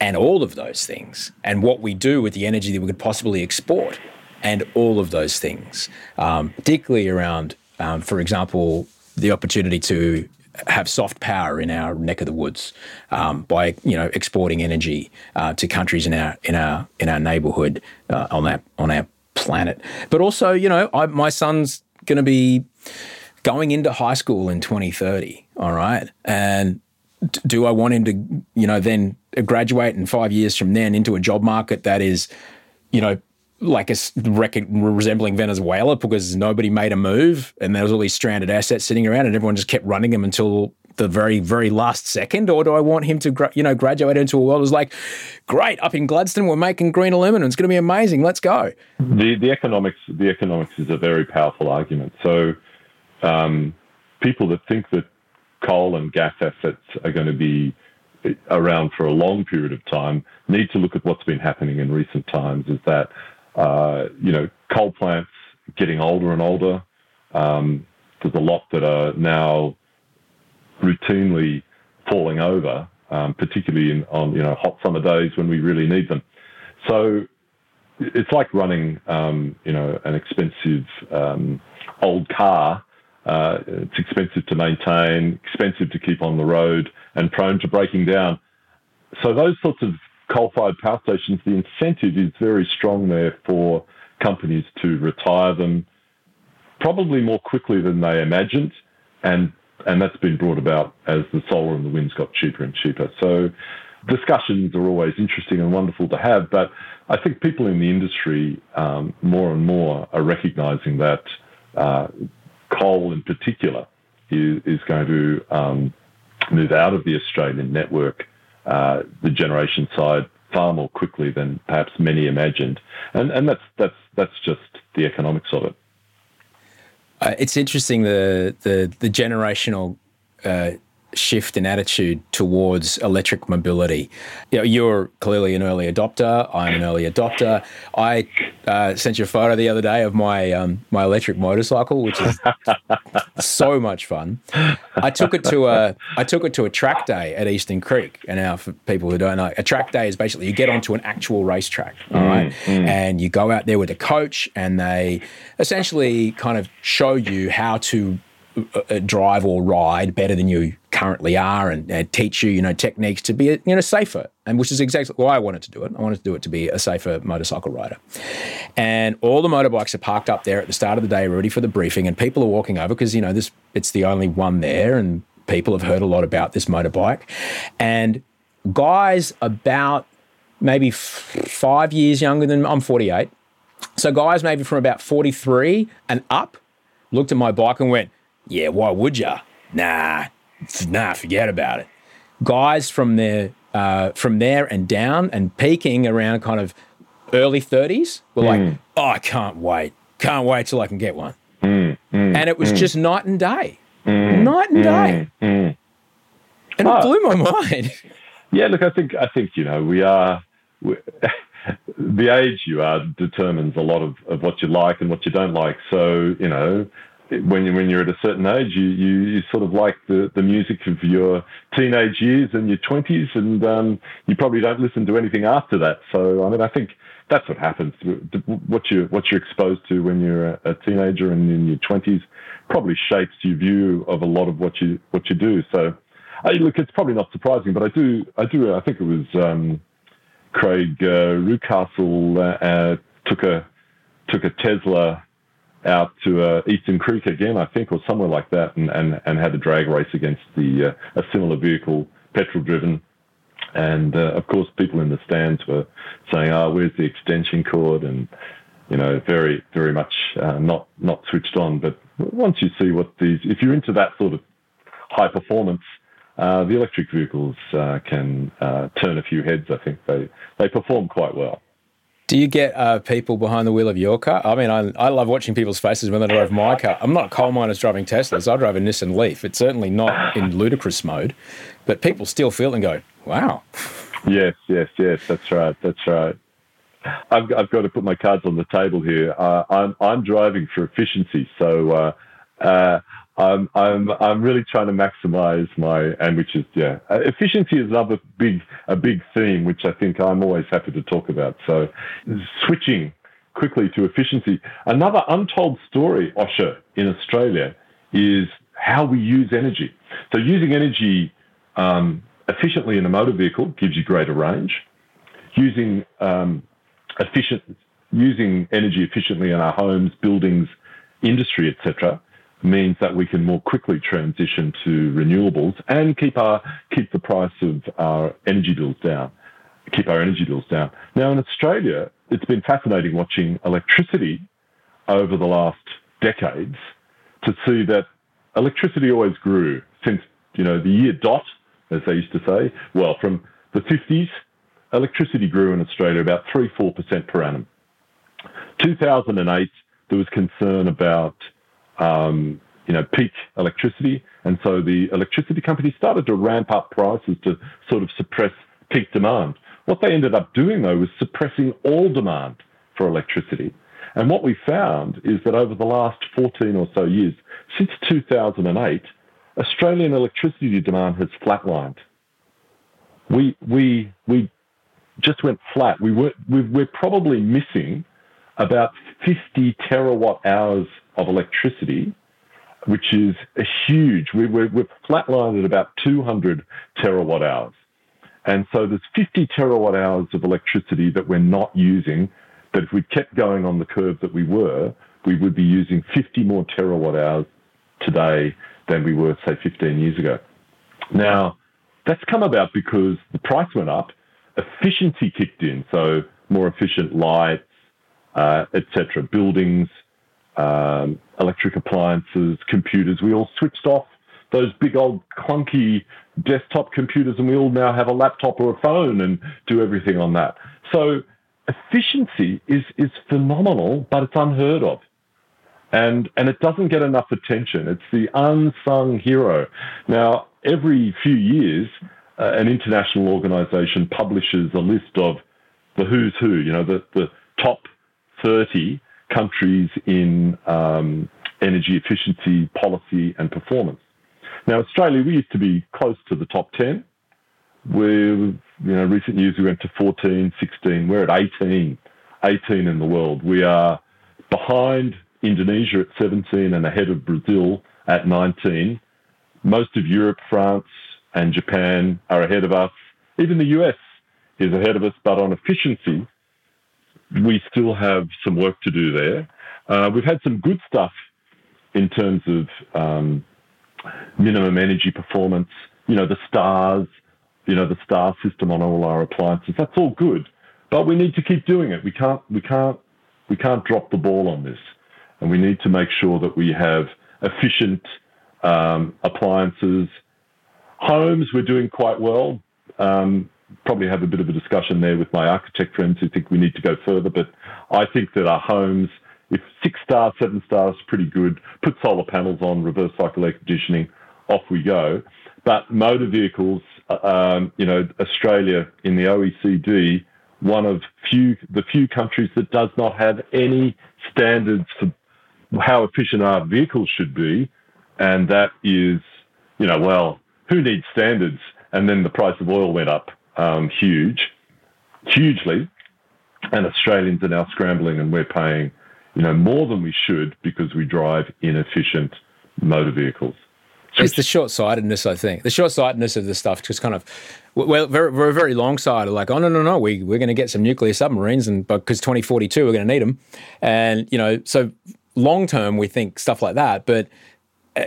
and all of those things, and what we do with the energy that we could possibly export, and all of those things, um, particularly around, um, for example, the opportunity to have soft power in our neck of the woods um, by you know exporting energy uh, to countries in our in our in our neighbourhood uh, on that on our planet. But also, you know, I, my son's going to be going into high school in 2030. All right, and do I want him to you know then graduate in five years from then into a job market that is, you know, like a resembling Venezuela because nobody made a move and there was all these stranded assets sitting around and everyone just kept running them until the very very last second? Or do I want him to you know graduate into a world that's like great up in Gladstone we're making green aluminum. It's going to be amazing. Let's go. The the economics the economics is a very powerful argument. So um, people that think that coal and gas assets are going to be around for a long period of time need to look at what's been happening in recent times is that uh, you know, coal plants getting older and older. Um, there's a lot that are now routinely falling over, um, particularly in, on you know hot summer days when we really need them. So it's like running um, you know an expensive um, old car. Uh, it's expensive to maintain, expensive to keep on the road, and prone to breaking down. So those sorts of coal-fired power stations, the incentive is very strong there for companies to retire them, probably more quickly than they imagined, and and that's been brought about as the solar and the winds got cheaper and cheaper. So discussions are always interesting and wonderful to have, but I think people in the industry um, more and more are recognising that uh, coal, in particular, is, is going to um, move out of the Australian network, uh, the generation side, far more quickly than perhaps many imagined, and and that's that's that's just the economics of it. Uh, it's interesting the the the generational uh, shift in attitude towards electric mobility. You know, you're clearly an early adopter. I'm an early adopter. I uh, sent you a photo the other day of my um, my electric motorcycle, which is so much fun. I took it to a I took it to a track day at Eastern Creek. And now, for people who don't know, a track day is basically you get onto an actual racetrack, all mm, right, mm. and you go out there with a coach, and they essentially kind of show you how to Uh, drive or ride better than you currently are and, and, teach you, you know, techniques to be, you know, safer. And which is exactly why I wanted to do it. I wanted to do it to be a safer motorcycle rider. And all the motorbikes are parked up there at the start of the day, ready for the briefing, and people are walking over because, you know, this it's the only one there and people have heard a lot about this motorbike. And guys about maybe f- five years younger than I'm 48. So guys maybe from about 43 and up looked at my bike and went, yeah, why would you? Nah, nah, forget about it. Guys from there, uh, from there and down and peaking around kind of early 30s were mm. like, hmm. oh, I can't wait. Can't wait till I can get one. Mm, mm, and it was hmm. just night and day. Hmm. Night and day. And oh. it blew my mind. Yeah, look, I think, I think, you know, we are, we, the age you are determines a lot of, of what you like and what you don't like. So, you know, when you when you're at a certain age, you, you, you sort of like the, the music of your teenage years and your twenties, and um, you probably don't listen to anything after that. So I mean, I think that's what happens. What you what you're exposed to when you're a, a teenager and in your twenties probably shapes your view of a lot of what you what you do. So I, look, it's probably not surprising, but I do I do I think it was um, Craig uh, Reucassel uh, uh, took a took a Tesla out to uh, Eastern Creek again, I think, or somewhere like that, and, and, and had a drag race against the uh, a similar vehicle, petrol driven. And uh, of course, people in the stands were saying, "Oh, where's the extension cord?" and you know, very very much uh, not not switched on. But once you see what these, if you're into that sort of high performance, uh, the electric vehicles uh, can turn a few heads. I think they they perform quite well. Do you get uh, people behind the wheel of your car? I mean, I, I love watching people's faces when they drive my car. I'm not coal miners driving Teslas. I drive a Nissan Leaf. It's certainly not in ludicrous mode, but people still feel and go, wow. Yes, yes, yes. That's right. That's right. I've, I've got to put my cards on the table here. Uh, I'm, I'm driving for efficiency. So uh, uh I'm I'm I'm really trying to maximize my and which is yeah uh, efficiency is another big a big theme which I think I'm always happy to talk about. So switching quickly to efficiency. Another untold story, Osher, in Australia is how we use energy. So using energy um, efficiently in a motor vehicle gives you greater range. Using um, efficient using energy efficiently in our homes, buildings, industry, etc means that we can more quickly transition to renewables and keep our keep the price of our energy bills down, keep our energy bills down. Now in Australia, it's been fascinating watching electricity over the last decades to see that electricity always grew since you know the year dot, as they used to say. Well, from the 50s, electricity grew in Australia about three four percent per annum. 2008, there was concern about um, you know, peak electricity. And so the electricity companies started to ramp up prices to sort of suppress peak demand. What they ended up doing, though, was suppressing all demand for electricity. And what we found is that over the last 14 or so years, since 2008, Australian electricity demand has flatlined. We, we, we just went flat. We were, we're probably missing about 50 terawatt hours of electricity, which is a huge. We, we're, we're flatlined at about 200 terawatt hours. And so there's 50 terawatt hours of electricity that we're not using. That if we kept going on the curve that we were, we would be using 50 more terawatt hours today than we were, say, 15 years ago. Now, that's come about because the price went up, efficiency kicked in, so more efficient lights, uh, etc., buildings, um, electric appliances, computers. We all switched off those big old clunky desktop computers, and we all now have a laptop or a phone and do everything on that. So efficiency is is phenomenal, but it's unheard of. And, and it doesn't get enough attention. It's the unsung hero. Now, every few years, uh, an international organization publishes a list of the who's who, you know, the, the top 30 countries in um, energy efficiency, policy, and performance. Now, Australia, we used to be close to the top 10. We, you know, recent years we went to 14, 16. We're at 18, 18 in the world. We are behind Indonesia at 17 and ahead of Brazil at 19. Most of Europe, France, and Japan are ahead of us. Even the US is ahead of us, but on efficiency, we still have some work to do there. Uh, we've had some good stuff in terms of um, minimum energy performance, you know, the stars, you know, the star system on all our appliances. That's all good, but we need to keep doing it. We can't, we can't, we can't drop the ball on this, and we need to make sure that we have efficient um, appliances. Homes, we're doing quite well. Um, probably have a bit of a discussion there with my architect friends who think we need to go further, but I think that our homes if six stars, seven stars, pretty good. Put solar panels on, reverse cycle air conditioning, off we go. But motor vehicles, uh, um, you know, Australia in the OECD, one of few the few countries that does not have any standards for how efficient our vehicles should be, and that is, you know, well, who needs standards? And then the price of oil went up um, huge, hugely, and Australians are now scrambling, and we're paying you know, more than we should because we drive inefficient motor vehicles. it's the short sightedness, I think. The short sightedness of the stuff just kind of, well, we're, we're very long sighted. Like, oh, no, no, no, we, we're going to get some nuclear submarines, and because 2042, we're going to need them. And, you know, so long term, we think stuff like that. But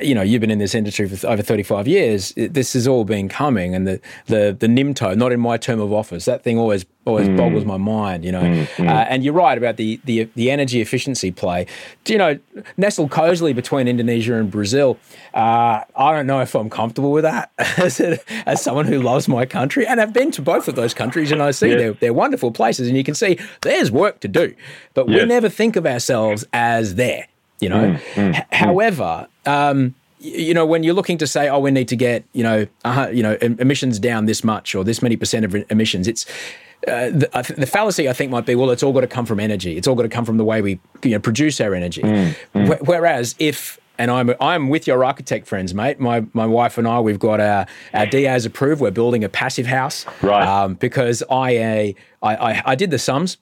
you know, you've been in this industry for over 35 years. This has all been coming, and the the the NIMTO, not in my term of office, that thing always always mm. boggles my mind. You know, mm, mm. Uh, and you're right about the the the energy efficiency play. Do you know, nestled cozily between Indonesia and Brazil. Uh, I don't know if I'm comfortable with that as, a, as someone who loves my country, and I've been to both of those countries, and I see yeah. they're they're wonderful places, and you can see there's work to do, but yeah. we never think of ourselves as there you know. Mm, mm, H- mm. However, um, you know, when you're looking to say, oh, we need to get, you know, uh, you know, emissions down this much or this many percent of emissions, it's uh, the, the, fallacy I think might be, well, it's all got to come from energy. It's all got to come from the way we you know, produce our energy. Mm, mm. Whereas if and I'm I'm with your architect friends, mate. My my wife and I, we've got our our DAs approved. We're building a passive house, right? Um, because I, I I I did the sums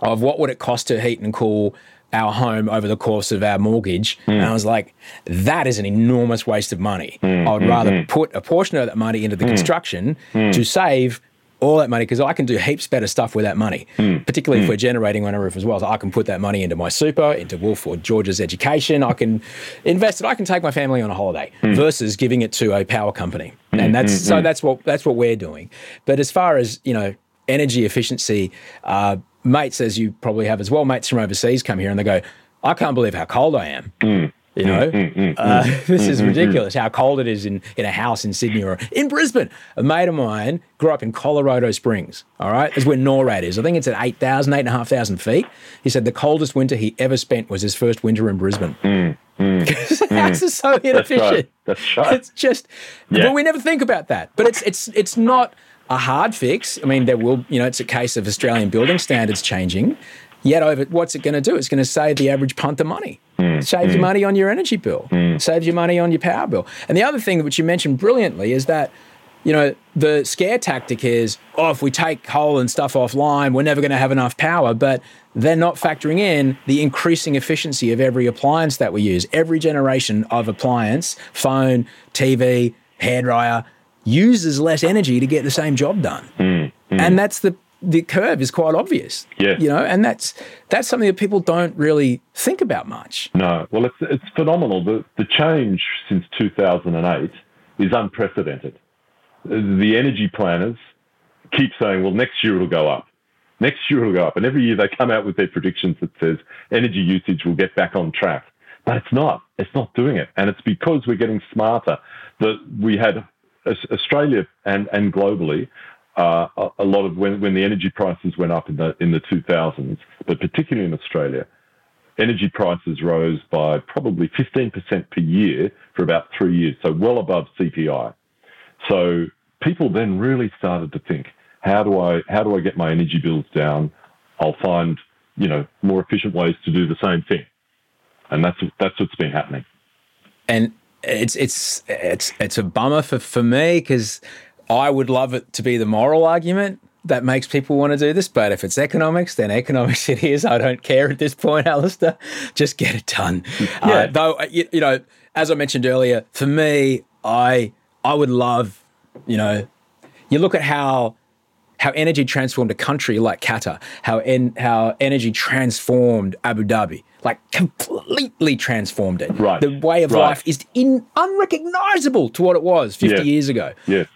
of what would it cost to heat and cool our home over the course of our mortgage. Mm. And I was like, that is an enormous waste of money. Mm, I would mm, rather mm. put a portion of that money into the hmm. construction hmm. to save all that money because I can do heaps better stuff with that money, hmm. particularly if we're generating on a roof as well. So I can put that money into my super, into Wolf or George's education. I can invest it. I can take my family on a holiday versus giving it to a power company. And that's so that's what that's what we're doing. But as far as you know, energy efficiency, uh, mates, as you probably have as well, mates from overseas come here and they go, I can't believe how cold I am. Mm. You know, mm, mm, uh, this is ridiculous how cold it is in, in a house in Sydney or in Brisbane. A mate of mine grew up in Colorado Springs, all right, is where NORAD is. I think it's at 8,000, 8,500 feet. He said the coldest winter he ever spent was his first winter in Brisbane. Mm, mm, is so inefficient. That's right. That's right. It's just, yeah. but we never think about that. But it's it's it's not a hard fix. I mean, there will, you know, it's a case of Australian building standards changing. Yet over, what's it going to do? It's going to save the average punter money. Mm, saves mm. you money on your energy bill. Mm. Saves you money on your power bill. And the other thing which you mentioned brilliantly is that you know, the scare tactic is, oh, if we take coal and stuff offline, we're never going to have enough power. But they're not factoring in the increasing efficiency of every appliance that we use. Every generation of appliance, phone, TV, hairdryer, uses less energy to get the same job done. Mm, mm. And that's the the curve is quite obvious. Yeah. You know, and that's that's something that people don't really think about much. No. Well, it's it's phenomenal. The the change since 2008 is unprecedented. The energy planners keep saying, well, next year it'll go up. Next year it'll go up. And every year they come out with their predictions that says energy usage will get back on track. But it's not. It's not doing it. And it's because we're getting smarter. That we had Australia and, and globally uh, a, lot of when, when the energy prices went up in the in the 2000s, but particularly in Australia, energy prices rose by probably 15% per year for about three years, so well above CPI. So people then really started to think, how do I how do I get my energy bills down? I'll find you know more efficient ways to do the same thing, and that's that's what's been happening. And it's it's it's it's a bummer for for me because I would love it to be the moral argument that makes people want to do this. But if it's economics, then economics it is. I don't care at this point, Alistair. Just get it done. Uh, yeah. Uh, though, you, you, know, as I mentioned earlier, for me, I I would love, you know, you look at how how energy transformed a country like Qatar, how en, how energy transformed Abu Dhabi, like completely transformed it. Right. The way of right. life is in, unrecognizable to what it was 50 yeah. years ago. Yes.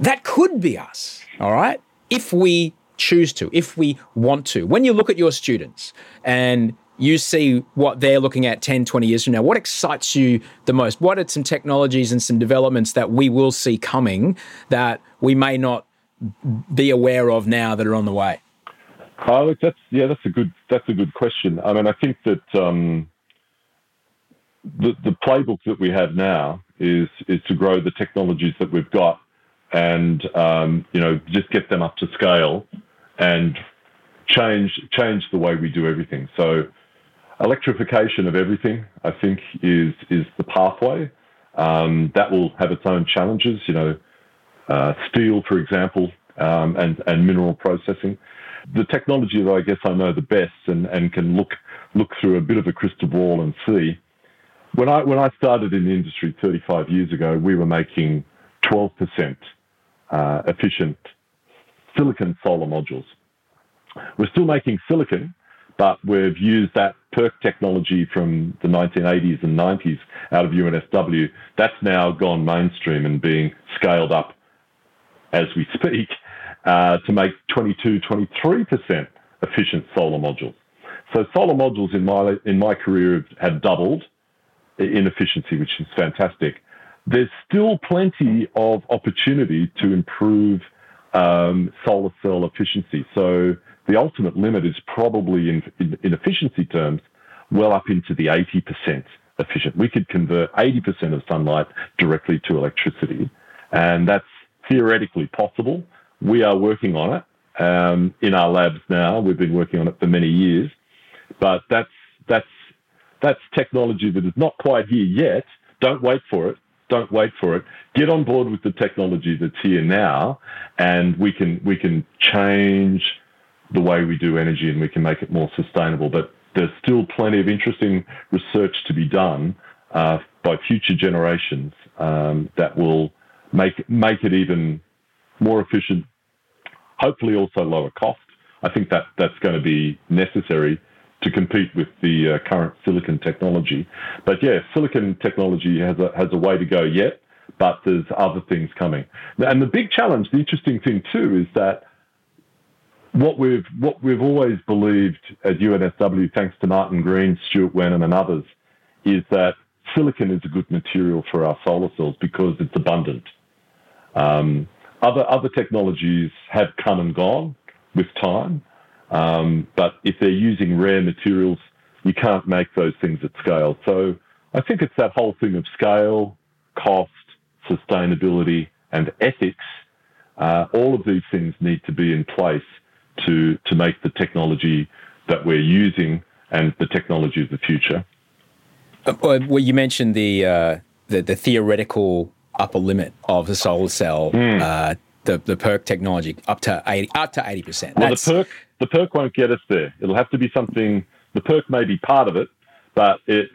That could be us, all right? If we choose to, if we want to. When you look at your students and you see what they're looking at 10, 20 years from now, what excites you the most? What are some technologies and some developments that we will see coming that we may not be aware of now that are on the way? Oh, look, that's yeah, that's a good that's a good question. I mean, I think that um, the the playbook that we have now is is to grow the technologies that we've got and um, you know just get them up to scale and change change the way we do everything. So electrification of everything, I think, is is the pathway. Um, that will have its own challenges. You know, uh, steel, for example, um, and and mineral processing. The technology that I guess I know the best and, and can look look through a bit of a crystal ball and see. When I when I started in the industry 35 years ago, we were making 12 percent uh, efficient silicon solar modules. We're still making silicon, but we've used that PERC technology from the 1980s and 90s out of UNSW. That's now gone mainstream and being scaled up as we speak uh, to make 22, 23% efficient solar modules. So solar modules in my in my career have doubled in efficiency, which is fantastic there's still plenty of opportunity to improve um, solar cell efficiency. So the ultimate limit is probably in, in, in, efficiency terms well up into the 80% efficient. We could convert 80% of sunlight directly to electricity, and that's theoretically possible. We are working on it um, in our labs now. We've been working on it for many years, but that's that's that's technology that is not quite here yet. Don't wait for it don't wait for it. Get on board with the technology that's here now, and we can we can change the way we do energy and we can make it more sustainable. But there's still plenty of interesting research to be done uh, by future generations um, that will make make it even more efficient. Hopefully, also lower cost. I think that that's going to be necessary to compete with the uh, current silicon technology. But yeah, silicon technology has a, has a way to go yet, but there's other things coming. And the big challenge, the interesting thing too, is that what we've what we've always believed at UNSW, thanks to Martin Green, Stuart Wenham, and others, is that silicon is a good material for our solar cells because it's abundant. Um, other other technologies have come and gone with time, um, but if they're using rare materials, you can't make those things at scale. So I think it's that whole thing of scale, cost, sustainability, and ethics. Uh, all of these things need to be in place to to make the technology that we're using and the technology of the future. Uh, well, you mentioned the, uh, the, the theoretical upper limit of the solar cell, Hmm. uh, the the PERC technology, up to eighty up to eighty percent. Well, the PERC the PERC won't get us there. It'll have to be something. The PERC may be part of it, but it.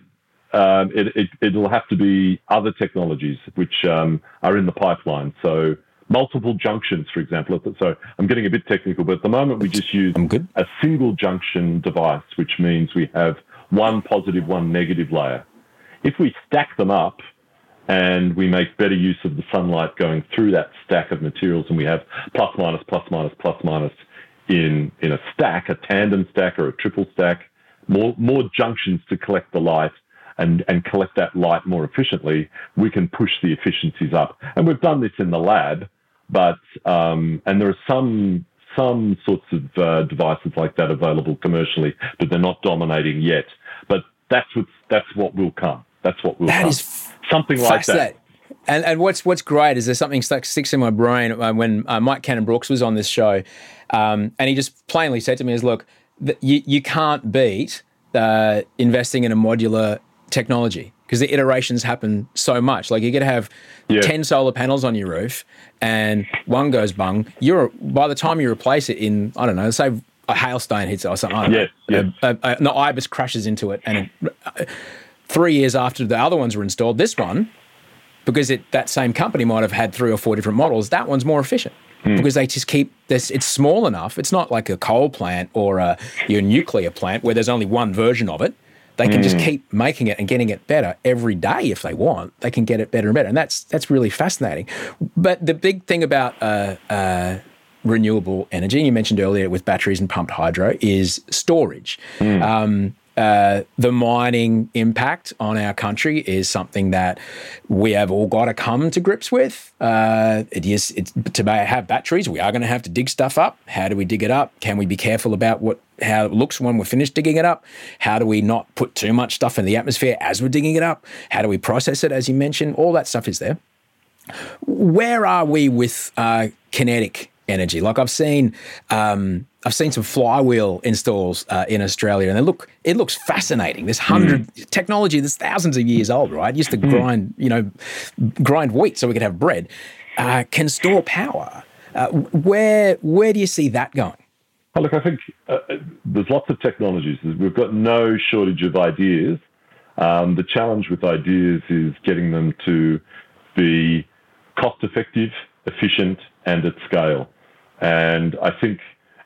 Um, it, it, it'll have to be other technologies which um, are in the pipeline. So multiple junctions, for example. So I'm getting a bit technical, but at the moment we just use a single junction device, which means we have one positive, one negative layer. If we stack them up and we make better use of the sunlight going through that stack of materials, and we have plus minus, plus minus, plus minus in in a stack, a tandem stack or a triple stack, more more junctions to collect the light and and collect that light more efficiently, we can push the efficiencies up. And we've done this in the lab, but um, and there are some some sorts of uh, devices like that available commercially, but they're not dominating yet. But that's what that's what will come. That's what we'll That is something like that. And, and what's what's great is there's something stuck sticks in my brain uh, when uh, Mike Cannon-Brookes was on this show, um, and he just plainly said to me, "Is look, th- you you can't beat uh, investing in a modular technology because the iterations happen so much. Like you get to have ten solar panels on your roof, and one goes bung. You're by the time you replace it in I don't know, say a hailstone hits it or something. I Yes, know. A, a, an ibis crashes into it, and it, uh, three years after the other ones were installed, this one because it, that same company might have had three or four different models. That one's more efficient because they just keep this. It's small enough. It's not like a coal plant or a, your nuclear plant where there's only one version of it. They can just Mm. keep making it and getting it better every day if they want. They can get it better and better, and that's that's really fascinating. But the big thing about uh, uh, renewable energy, you mentioned earlier with batteries and pumped hydro, is storage. Um, uh, the mining impact on our country is something that we have all got to come to grips with. Uh, it is it's, to have batteries. We are going to have to dig stuff up. How do we dig it up? Can we be careful about what how it looks when we're finished digging it up? How do we not put too much stuff in the atmosphere as we're digging it up? How do we process it? As you mentioned, all that stuff is there where are we with uh, kinetic energy? Like I've seen, um, I've seen some flywheel installs uh, in Australia, and they look it looks fascinating. This hundred technology that's thousands of years old, right? Used to grind, you know, grind wheat so we could have bread. Uh, can store power. Uh, where where do you see that going? Oh, look, I think uh, there's lots of technologies. We've got no shortage of ideas. Um, the challenge with ideas is getting them to be cost effective, efficient, and at scale. And I think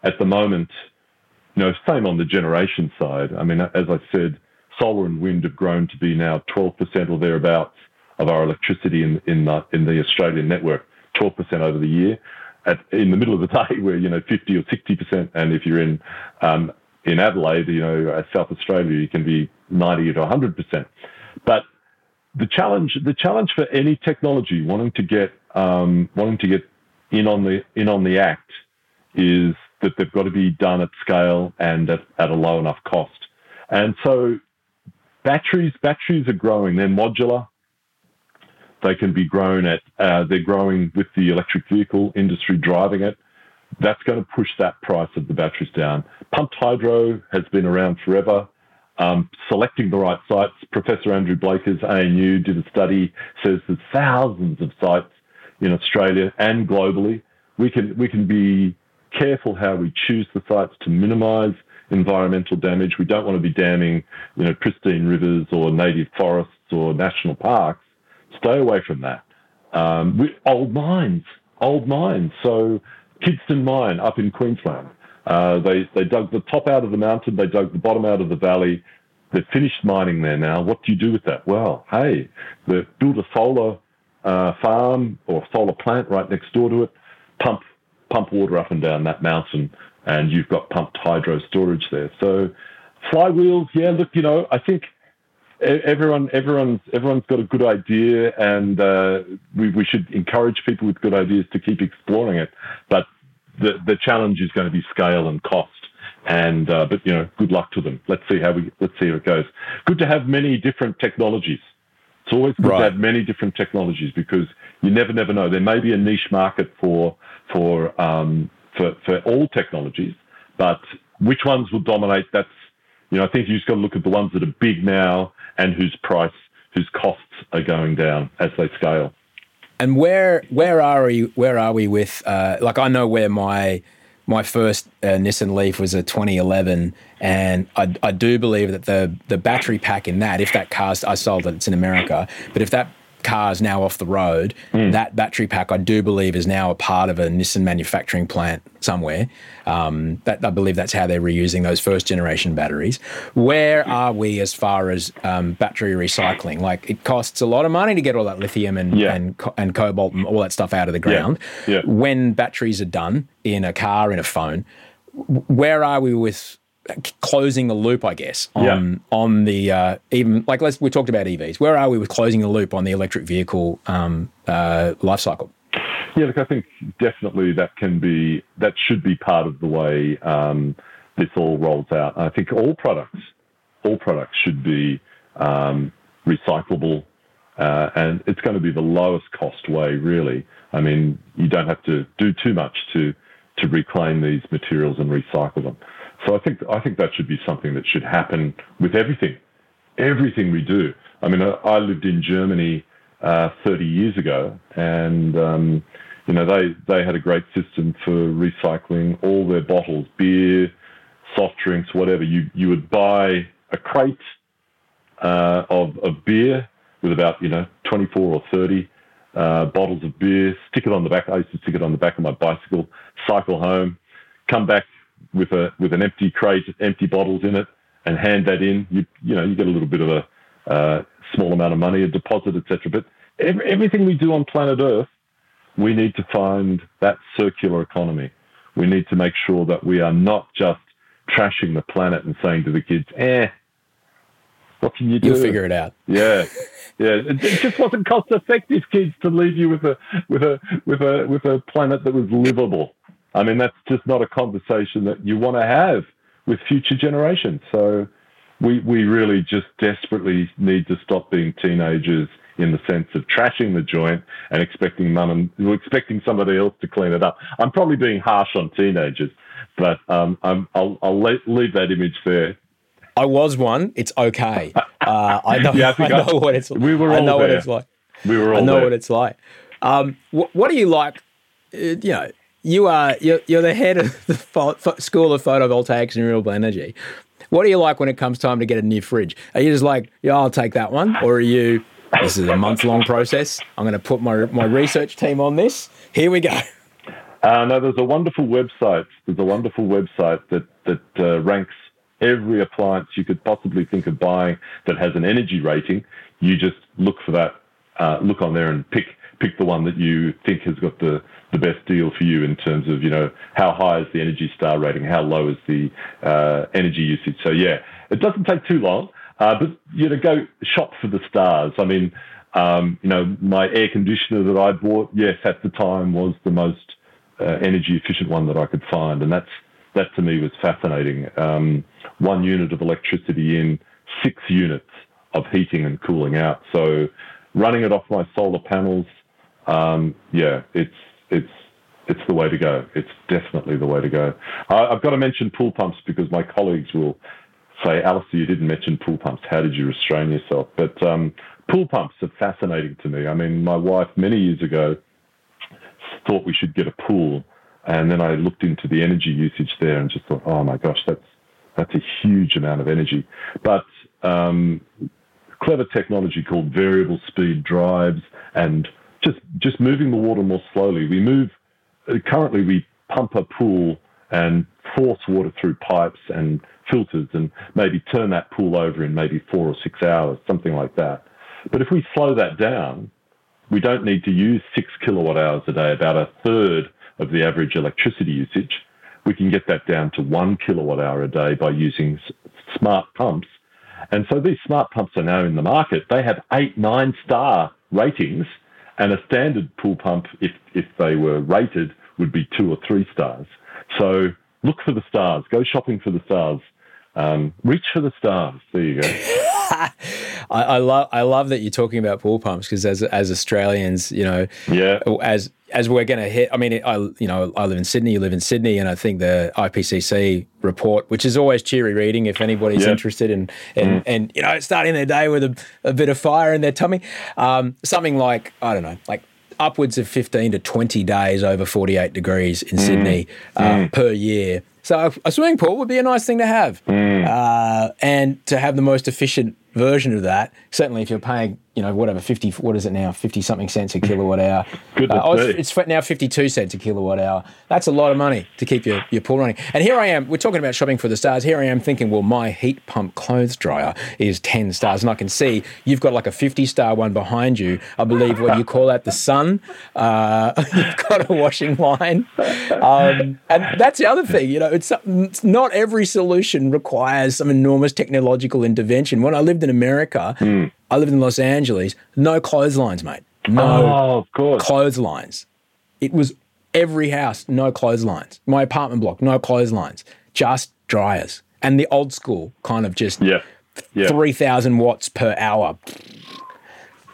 at the moment, you know, same on the generation side. I mean, as I said, solar and wind have grown to be now 12% or thereabouts of our electricity in, in, the, in the Australian network, 12% over the year. At, in the middle of the day, we're, you know, 50 or 60%. And if you're in, um, in Adelaide, you know, South Australia, you can be 90 to 100%. But the challenge, the challenge for any technology wanting to get, um, wanting to get in on the, in on the act is that they've got to be done at scale and at, at a low enough cost. And so batteries, batteries are growing. They're modular. They can be grown at, uh, they're growing with the electric vehicle industry driving it. That's going to push that price of the batteries down. Pumped hydro has been around forever. Um, selecting the right sites. Professor Andrew Blakers, ANU, did a study, says there's thousands of sites in Australia and globally. We can, we can be careful how we choose the sites to minimise environmental damage. We don't want to be damming, you know, pristine rivers or native forests or national parks. Stay away from that. Um, old mines, old mines. So Kidston Mine up in Queensland. Uh, they, they dug the top out of the mountain, they dug the bottom out of the valley. They've finished mining there now. What do you do with that? Well, hey, they've built a solar uh, farm or solar plant right next door to it, pump, pump water up and down that mountain, and you've got pumped hydro storage there. So flywheels, yeah, look, you know, I think everyone, everyone's, everyone's got a good idea, and uh, we, we should encourage people with good ideas to keep exploring it. But the the challenge is going to be scale and cost. And uh, but you know, good luck to them. Let's see how we let's see how it goes. Good to have many different technologies. It's always good Right. to have many different technologies because you never never know. There may be a niche market for for um, for for all technologies, but which ones will dominate? That's you know, I think you just got to look at the ones that are big now and whose price, whose costs are going down as they scale. and where where are we? Where are we with? Uh, like I know where my my first uh, Nissan Leaf was a 2011, and I, I do believe that the the battery pack in that, if that car's I sold it, it's in America, but if that cars now off the road, mm. that battery pack I do believe is now a part of a Nissan manufacturing plant somewhere. Um, that I believe that's how they're reusing those first generation batteries. Where are we as far as um, battery recycling? Like it costs a lot of money to get all that lithium and yeah. and, and cobalt and all that stuff out of the ground. Yeah. Yeah. When batteries are done in a car in a phone, where are we with closing the loop, I guess, on yeah. on the uh, even like let's we talked about EVs. Where are we with closing the loop on the electric vehicle um, uh, life cycle? Yeah, look, I think definitely that can be that should be part of the way um, this all rolls out. I think all products, all products should be um, recyclable, uh, and it's going to be the lowest cost way, really. I mean, you don't have to do too much to to reclaim these materials and recycle them. So I think I think that should be something that should happen with everything, everything we do. I mean, I, I lived in Germany uh, 30 years ago, and um, you know they they had a great system for recycling all their bottles, beer, soft drinks, whatever. You you would buy a crate uh, of of beer with about you know 24 or 30 uh, bottles of beer, stick it on the back. I used to stick it on the back of my bicycle, cycle home, come back with a with an empty crate, empty bottles in it, and hand that in. You you know you get a little bit of a uh, small amount of money, a deposit, etc. But every, everything we do on planet Earth, we need to find that circular economy. We need to make sure that we are not just trashing the planet and saying to the kids, "Eh, what can you do? You'll figure it out." Yeah, yeah. It, it just wasn't cost effective, kids, to leave you with a with a with a with a planet that was livable. I mean, that's just not a conversation that you want to have with future generations. So we, we really just desperately need to stop being teenagers in the sense of trashing the joint and expecting mum and expecting somebody else to clean it up. I'm probably being harsh on teenagers, but um, i will I'll leave that image there. I was one. It's okay. Uh, I know. yeah, I, I know I, what it's. We were all I know there. what it's like. We were all. I know there. what it's like. Um, wh- what do you like? Uh, you know, you are you're, you're the head of the School of Photovoltaics and Renewable Energy. What do you like when it comes time to get a new fridge? Are you just like, yeah, I'll take that one, or are you? This is a month long process. I'm going to put my my research team on this. Here we go. Uh, no, there's a wonderful website. There's a wonderful website that that uh, ranks every appliance you could possibly think of buying that has an energy rating. You just look for that, uh, look on there and pick pick the one that you think has got the, the best deal for you in terms of, you know, how high is the Energy Star rating, how low is the uh, energy usage. So, yeah, it doesn't take too long, uh, but, you know, go shop for the stars. I mean, um, you know, my air conditioner that I bought, yes, at the time was the most uh, energy efficient one that I could find. And that's, that to me was fascinating. Um, one unit of electricity in, six units of heating and cooling out. So running it off my solar panels, um, yeah, it's it's it's the way to go. It's definitely the way to go. I, have got to mention pool pumps because my colleagues will say, Alistair, you didn't mention pool pumps. How did you restrain yourself? But um, pool pumps are fascinating to me. I mean, my wife many years ago thought we should get a pool, and then I looked into the energy usage there and just thought, oh my gosh, that's that's a huge amount of energy. But um, clever technology called variable speed drives and just just moving the water more slowly. We move uh, currently we pump a pool and force water through pipes and filters and maybe turn that pool over in maybe four or six hours, something like that. But if we slow that down, we don't need to use six kilowatt hours a day, about a third of the average electricity usage. We can get that down to one kilowatt hour a day by using smart pumps. And so these smart pumps are now in the market. They have eight, nine star ratings and a standard pool pump, if, if they were rated, would be two or three stars. So look for the stars. Go shopping for the stars. Um, reach for the stars. There you go. I, I love I love that you're talking about pool pumps because as as Australians, you know, yeah, as as we're going to hit. I mean, I you know I live in Sydney, you live in Sydney, and I think the IPCC report, which is always cheery reading if anybody's yeah. interested in and mm. and you know starting their day with a, a, bit of fire in their tummy, um, something like I don't know, like upwards of 15 to 20 days over 48 degrees in Sydney uh, per year. So a swimming pool would be a nice thing to have, uh, and to have the most efficient version of that. Certainly, if you're paying, you know, whatever fifty, what is it now, fifty something cents a kilowatt hour. Goodness Uh, oh, it's, it's now fifty-two cents a kilowatt hour. That's a lot of money to keep your, your pool running. And here I am. We're talking about shopping for the stars. Here I am thinking, well, my heat pump clothes dryer is ten stars, and I can see you've got like a fifty-star one behind you. I believe what you call that, the sun. Uh, you've got a washing line, um, and that's the other thing. You know, it's, it's not every solution requires some enormous technological intervention. When I lived in America, I lived in Los Angeles. No clotheslines, mate. No Oh, of course. clotheslines. It was every house, no clotheslines. My apartment block, no clotheslines, just dryers. And the old school kind of just Yeah. Yeah. 3,000 watts per hour.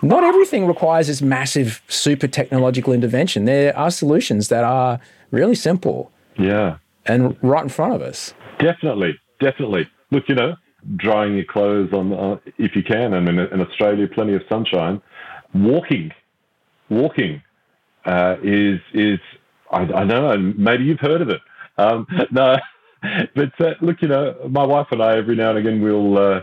Not everything requires this massive, super technological intervention. There are solutions that are really simple Yeah. and right in front of us. Definitely, definitely. Look, you know, drying your clothes on uh, if you can. I mean, in Australia, plenty of sunshine. Walking, walking uh, is is I, I know, and maybe you've heard of it. Um, no, but uh, look, you know, my wife and I every now and again we'll uh,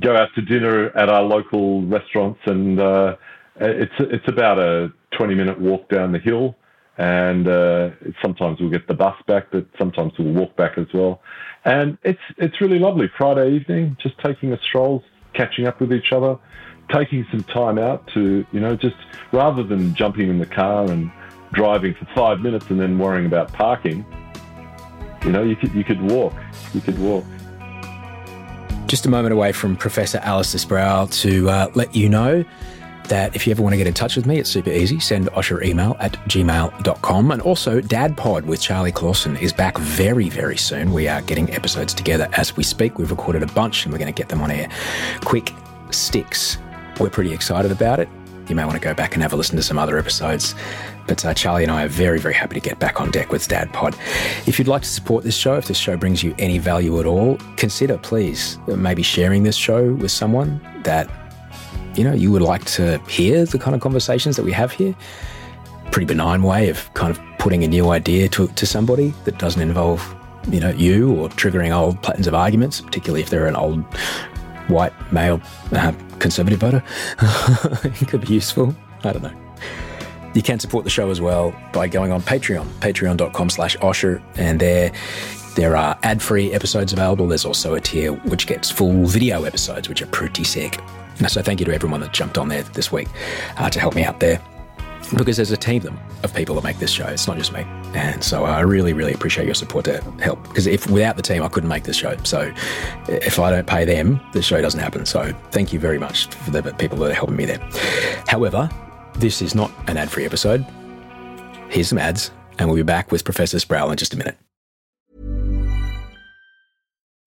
go out to dinner at our local restaurants, and uh, it's it's about a twenty minute walk down the hill and uh, sometimes we'll get the bus back, but sometimes we'll walk back as well. And it's it's really lovely. Friday evening, just taking a stroll, catching up with each other, taking some time out to you know just rather than jumping in the car and driving for five minutes and then worrying about parking. You know, you could you could walk. You could walk. Just a moment away from Professor Alistair Sproul to uh, let you know that if you ever want to get in touch with me, it's super easy. Send Osh your email at gmail.com. And also, Dad Pod with Charlie Clausen is back very, very soon. We are getting episodes together as we speak. We've recorded a bunch and we're going to get them on air quick sticks. We're pretty excited about it. You may want to go back and have a listen to some other episodes. But uh, Charlie and I are very, very happy to get back on deck with Dad Pod. If you'd like to support this show, if this show brings you any value at all, consider please maybe sharing this show with someone that you know you would like to hear the kind of conversations that we have here. Pretty benign way of kind of putting a new idea to, to somebody that doesn't involve you know you or triggering old patterns of arguments, particularly if they're an old white male uh, conservative voter. it could be useful. I don't know. You can support the show as well by going on Patreon, patreon.com slash Osher, and there there are ad-free episodes available. There's also a tier which gets full video episodes, which are pretty sick. So thank you to everyone that jumped on there this week uh, to help me out there. Because there's a team of people that make this show. It's not just me. And so I really, really appreciate your support to help. Because if without the team, I couldn't make this show. So if I don't pay them, the show doesn't happen. So thank you very much for the people that are helping me there. However, this is not an ad free episode. Here's some ads, and we'll be back with Professor Sproul in just a minute.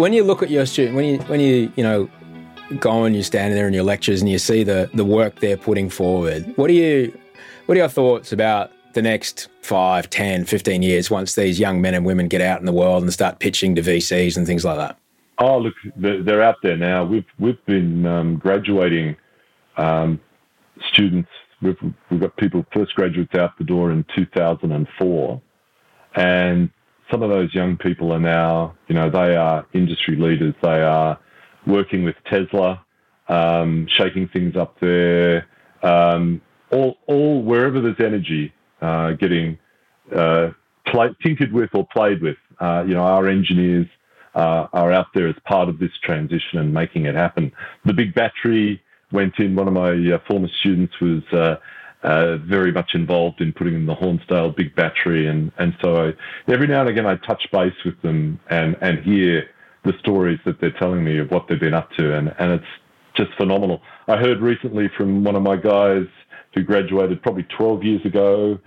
When you look at your student, when you when you you know go and you're standing there in your lectures and you see the the work they're putting forward, what do you what are your thoughts about the next 5, 10, 15 years once these young men and women get out in the world and start pitching to VCs and things like that? Oh, look, they're out there now. We've we've been um, graduating um, students. We've, we've got people first graduates out the door in 2004, and some of those young people are now, you know, they are industry leaders. They are working with Tesla, um, shaking things up there. Um, all, all wherever there's energy, uh, getting uh, play, tinkered with or played with. Uh, you know, our engineers uh, are out there as part of this transition and making it happen. The big battery went in. One of my uh, former students was uh, very much involved in putting in the Hornsdale big battery, and and so I, every now and again I touch base with them and and hear the stories that they're telling me of what they've been up to, and and it's just phenomenal. I heard recently from one of my guys who graduated probably 12 years ago,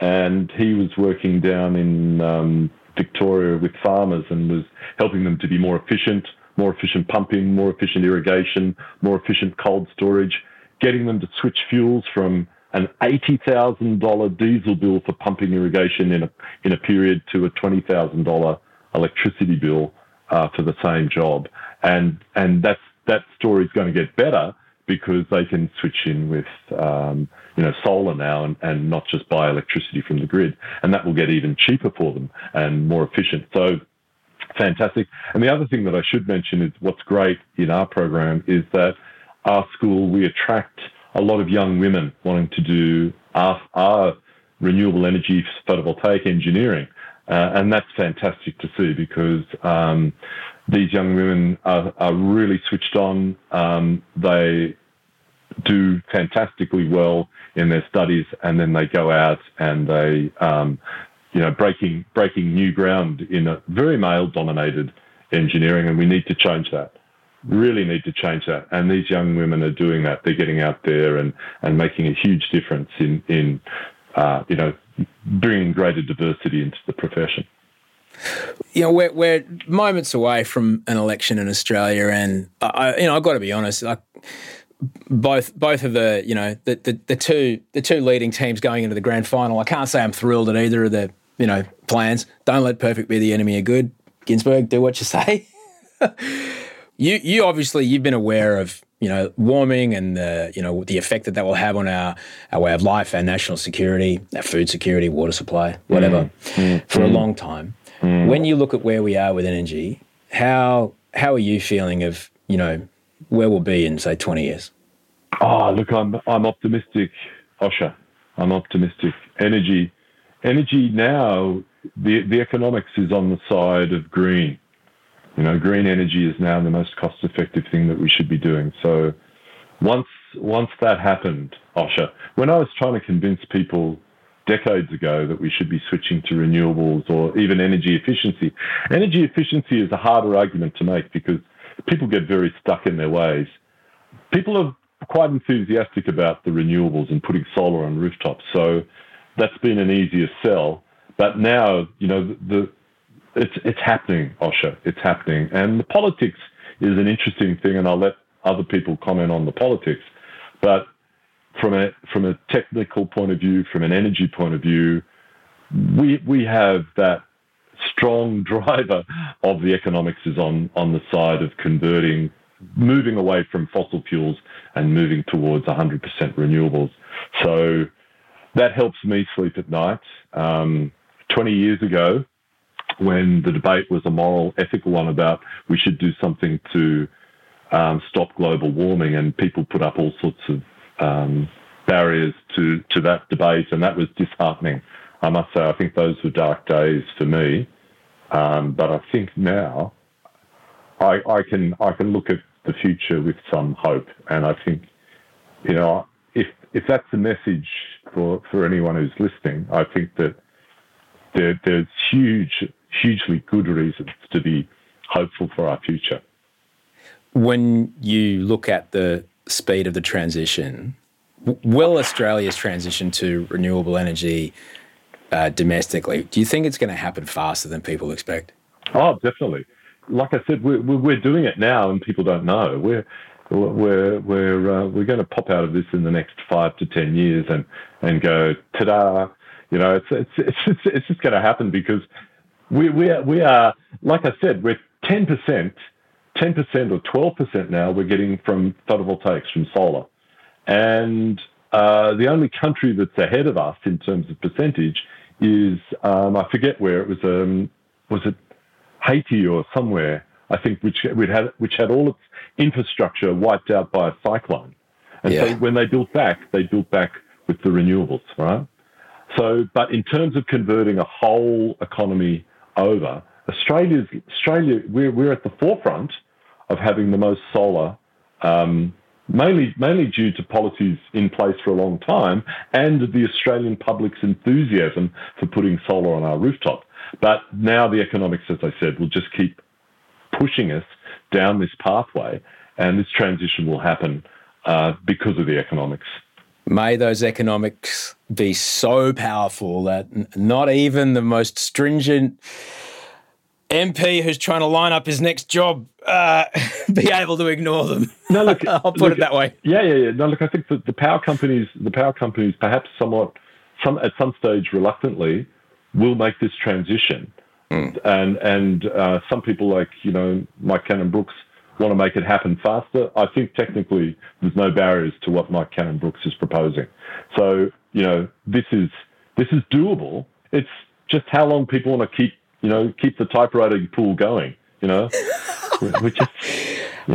and he was working down in um, Victoria with farmers and was helping them to be more efficient, more efficient pumping, more efficient irrigation, more efficient cold storage, getting them to switch fuels from an $80,000 diesel bill for pumping irrigation in a, in a period to a $20,000 electricity bill uh, for the same job. And, and that's, that story is going to get better because they can switch in with um, you know solar now and, and not just buy electricity from the grid, and that will get even cheaper for them and more efficient. So fantastic. And the other thing that I should mention is what's great in our program is that our school we attract a lot of young women wanting to do our, our renewable energy photovoltaic engineering. Uh, and that's fantastic to see because um, these young women are, are really switched on. Um, they do fantastically well in their studies, and then they go out and they, um, you know, breaking breaking new ground in a very male-dominated engineering, and we need to change that. Really need to change that. And these young women are doing that. They're getting out there and and making a huge difference in in uh, you know bringing greater diversity into the profession. You know, we're, we're moments away from an election in Australia, and I, you know, I've got to be honest. Like, both both of the you know the, the, the two the two leading teams going into the grand final. I can't say I'm thrilled at either of the you know plans. Don't let perfect be the enemy of good. Ginsburg, do what you say. you you obviously you've been aware of you know, warming and the, you know, the effect that that will have on our, our way of life, our national security, our food security, water supply, whatever, mm. For mm. a long time. Mm. When you look at where we are with energy, how how are you feeling of, you know, where we'll be in say 20 years? Oh, look, I'm I'm optimistic, Osher. I'm optimistic. Energy energy now the the economics is on the side of green you know, green energy is now the most cost-effective thing that we should be doing. So once once that happened, Osher, when I was trying to convince people decades ago that we should be switching to renewables or even energy efficiency, energy efficiency is a harder argument to make because people get very stuck in their ways. People are quite enthusiastic about the renewables and putting solar on rooftops, so that's been an easier sell. But now, you know, the it's it's happening, Osher. It's happening, and the politics is an interesting thing, and I'll let other people comment on the politics. But from a from a technical point of view, from an energy point of view, we we have that strong driver of the economics is on on the side of converting, moving away from fossil fuels and moving towards 100% renewables. So that helps me sleep at night. Um, 20 years ago, when the debate was a moral, ethical one about we should do something to um, stop global warming, and people put up all sorts of um, barriers to, to that debate, and that was disheartening. I must say, I think those were dark days for me. Um, but I think now I, I, can I can look at the future with some hope, and I think you know if if that's a message for for anyone who's listening, I think that there, there's huge hugely good reasons to be hopeful for our future. When you look at the speed of the transition, will Australia's transition to renewable energy uh, domestically, do you think it's going to happen faster than people expect? Oh, definitely. Like I said, we're, we're doing it now and people don't know. We're, we're, we're, uh, we're going to pop out of this in the next five to 10 years and, and go, ta da, You know, it's it's it's just, it's just going to happen because we we are, we are like I said, we're ten percent, ten percent or twelve percent now. We're getting from photovoltaics from solar, and uh, the only country that's ahead of us in terms of percentage is um, I forget where it was. Um, was it Haiti or somewhere? I think which had which had all its infrastructure wiped out by a cyclone, and yeah. so when they built back, they built back with the renewables, right? So, but in terms of converting a whole economy over, Australia's Australia we're we're at the forefront of having the most solar. Um, mainly, mainly due to policies in place for a long time and the Australian public's enthusiasm for putting solar on our rooftop. But now the economics, as I said, will just keep pushing us down this pathway, and this transition will happen uh, because of the economics. May those economics be so powerful that not even the most stringent MP who's trying to line up his next job uh, be able to ignore them. No, look, I'll put look, it that way. Yeah, yeah, yeah. No, look, I think that the power companies, the power companies, perhaps somewhat, some at some stage reluctantly, will make this transition. Mm. And and uh, some people like you know Mike Cannon-Brookes want to make it happen faster. I think technically there's no barriers to what Mike Cannon-Brookes is proposing. So you know this is this is doable. It's just how long people want to keep you know keep the typewriter pool going. You know, we just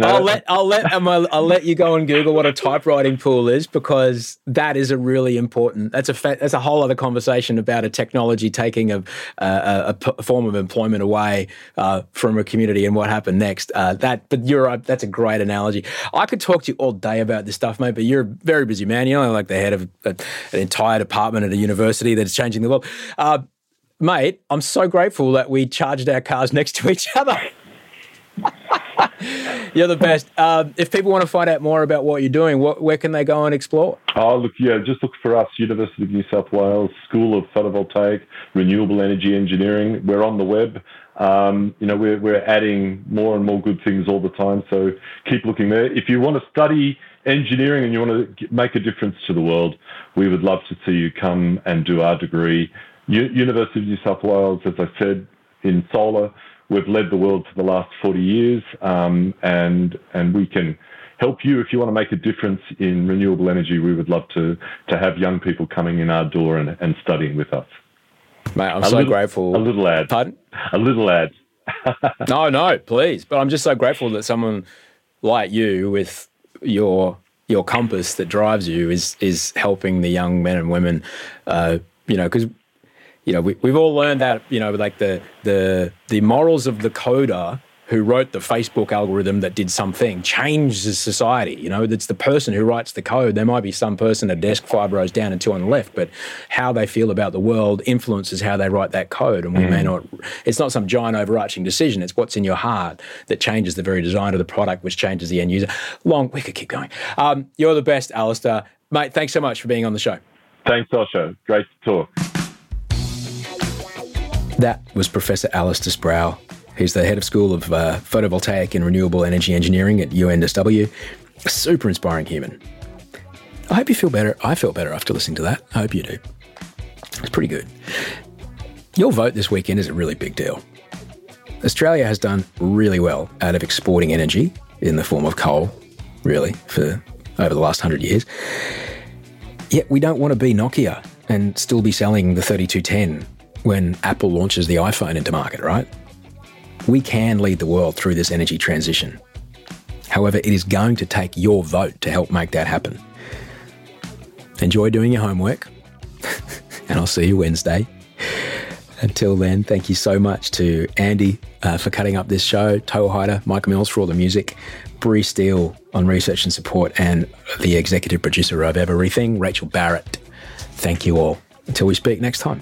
I'll let I'll let um, I'll let you go and Google what a typewriting pool is because that is a really important. That's a fa- that's a whole other conversation about a technology taking a, a, a form of employment away uh, from a community and what happened next. Uh, that, but you're right. That's a great analogy. I could talk to you all day about this stuff, mate. But you're a very busy man. You're like the head of a, an entire department at a university that is changing the world. Uh, mate, I'm so grateful that we charged our cars next to each other. you're the best. Um, if people want to find out more about what you're doing, what, where can they go and explore? Oh, look, yeah, just look for us, University of New South Wales School of Photovoltaic Renewable Energy Engineering. We're on the web. Um, you know, we're, we're adding more and more good things all the time. So keep looking there. If you want to study engineering and you want to make a difference to the world, we would love to see you come and do our degree. U- University of New South Wales, as I said, in solar We've led the world for the last 40 years, um, and and we can help you if you want to make a difference in renewable energy. We would love to to have young people coming in our door and, and studying with us. Mate, I'm a so little, grateful. A little ad. Pardon? A little ad. no, no, please. But I'm just so grateful that someone like you, with your your compass that drives you, is is helping the young men and women. Uh, you know, because you know, we, we've all learned that, you know, like the, the, the morals of the coder who wrote the Facebook algorithm that did something changes society. You know, it's the person who writes the code. There might be some person a desk five rows down and two on the left, but how they feel about the world influences how they write that code. And we mm. may not, it's not some giant overarching decision. It's what's in your heart that changes the very design of the product, which changes the end user. Long, we could keep going. Um, you're the best, Alistair. Mate, thanks so much for being on the show. Thanks, Osher. Great to talk. That was Professor Alistair Sproul. He's the head of School of uh, Photovoltaic and Renewable Energy Engineering at UNSW. A super inspiring human. I hope you feel better. I felt better after listening to that. I hope you do. It's pretty good. Your vote this weekend is a really big deal. Australia has done really well out of exporting energy in the form of coal, really, for over the last hundred years. Yet we don't want to be Nokia and still be selling the 3210 when Apple launches the iPhone into market, right? We can lead the world through this energy transition. However, it is going to take your vote to help make that happen. Enjoy doing your homework, and I'll see you Wednesday. Until then, thank you so much to Andy uh, for cutting up this show, Toa Hyder, Mike Mills for all the music, Bree Steele on research and support, and the executive producer of Everything, Rachel Barrett. Thank you all. Until we speak next time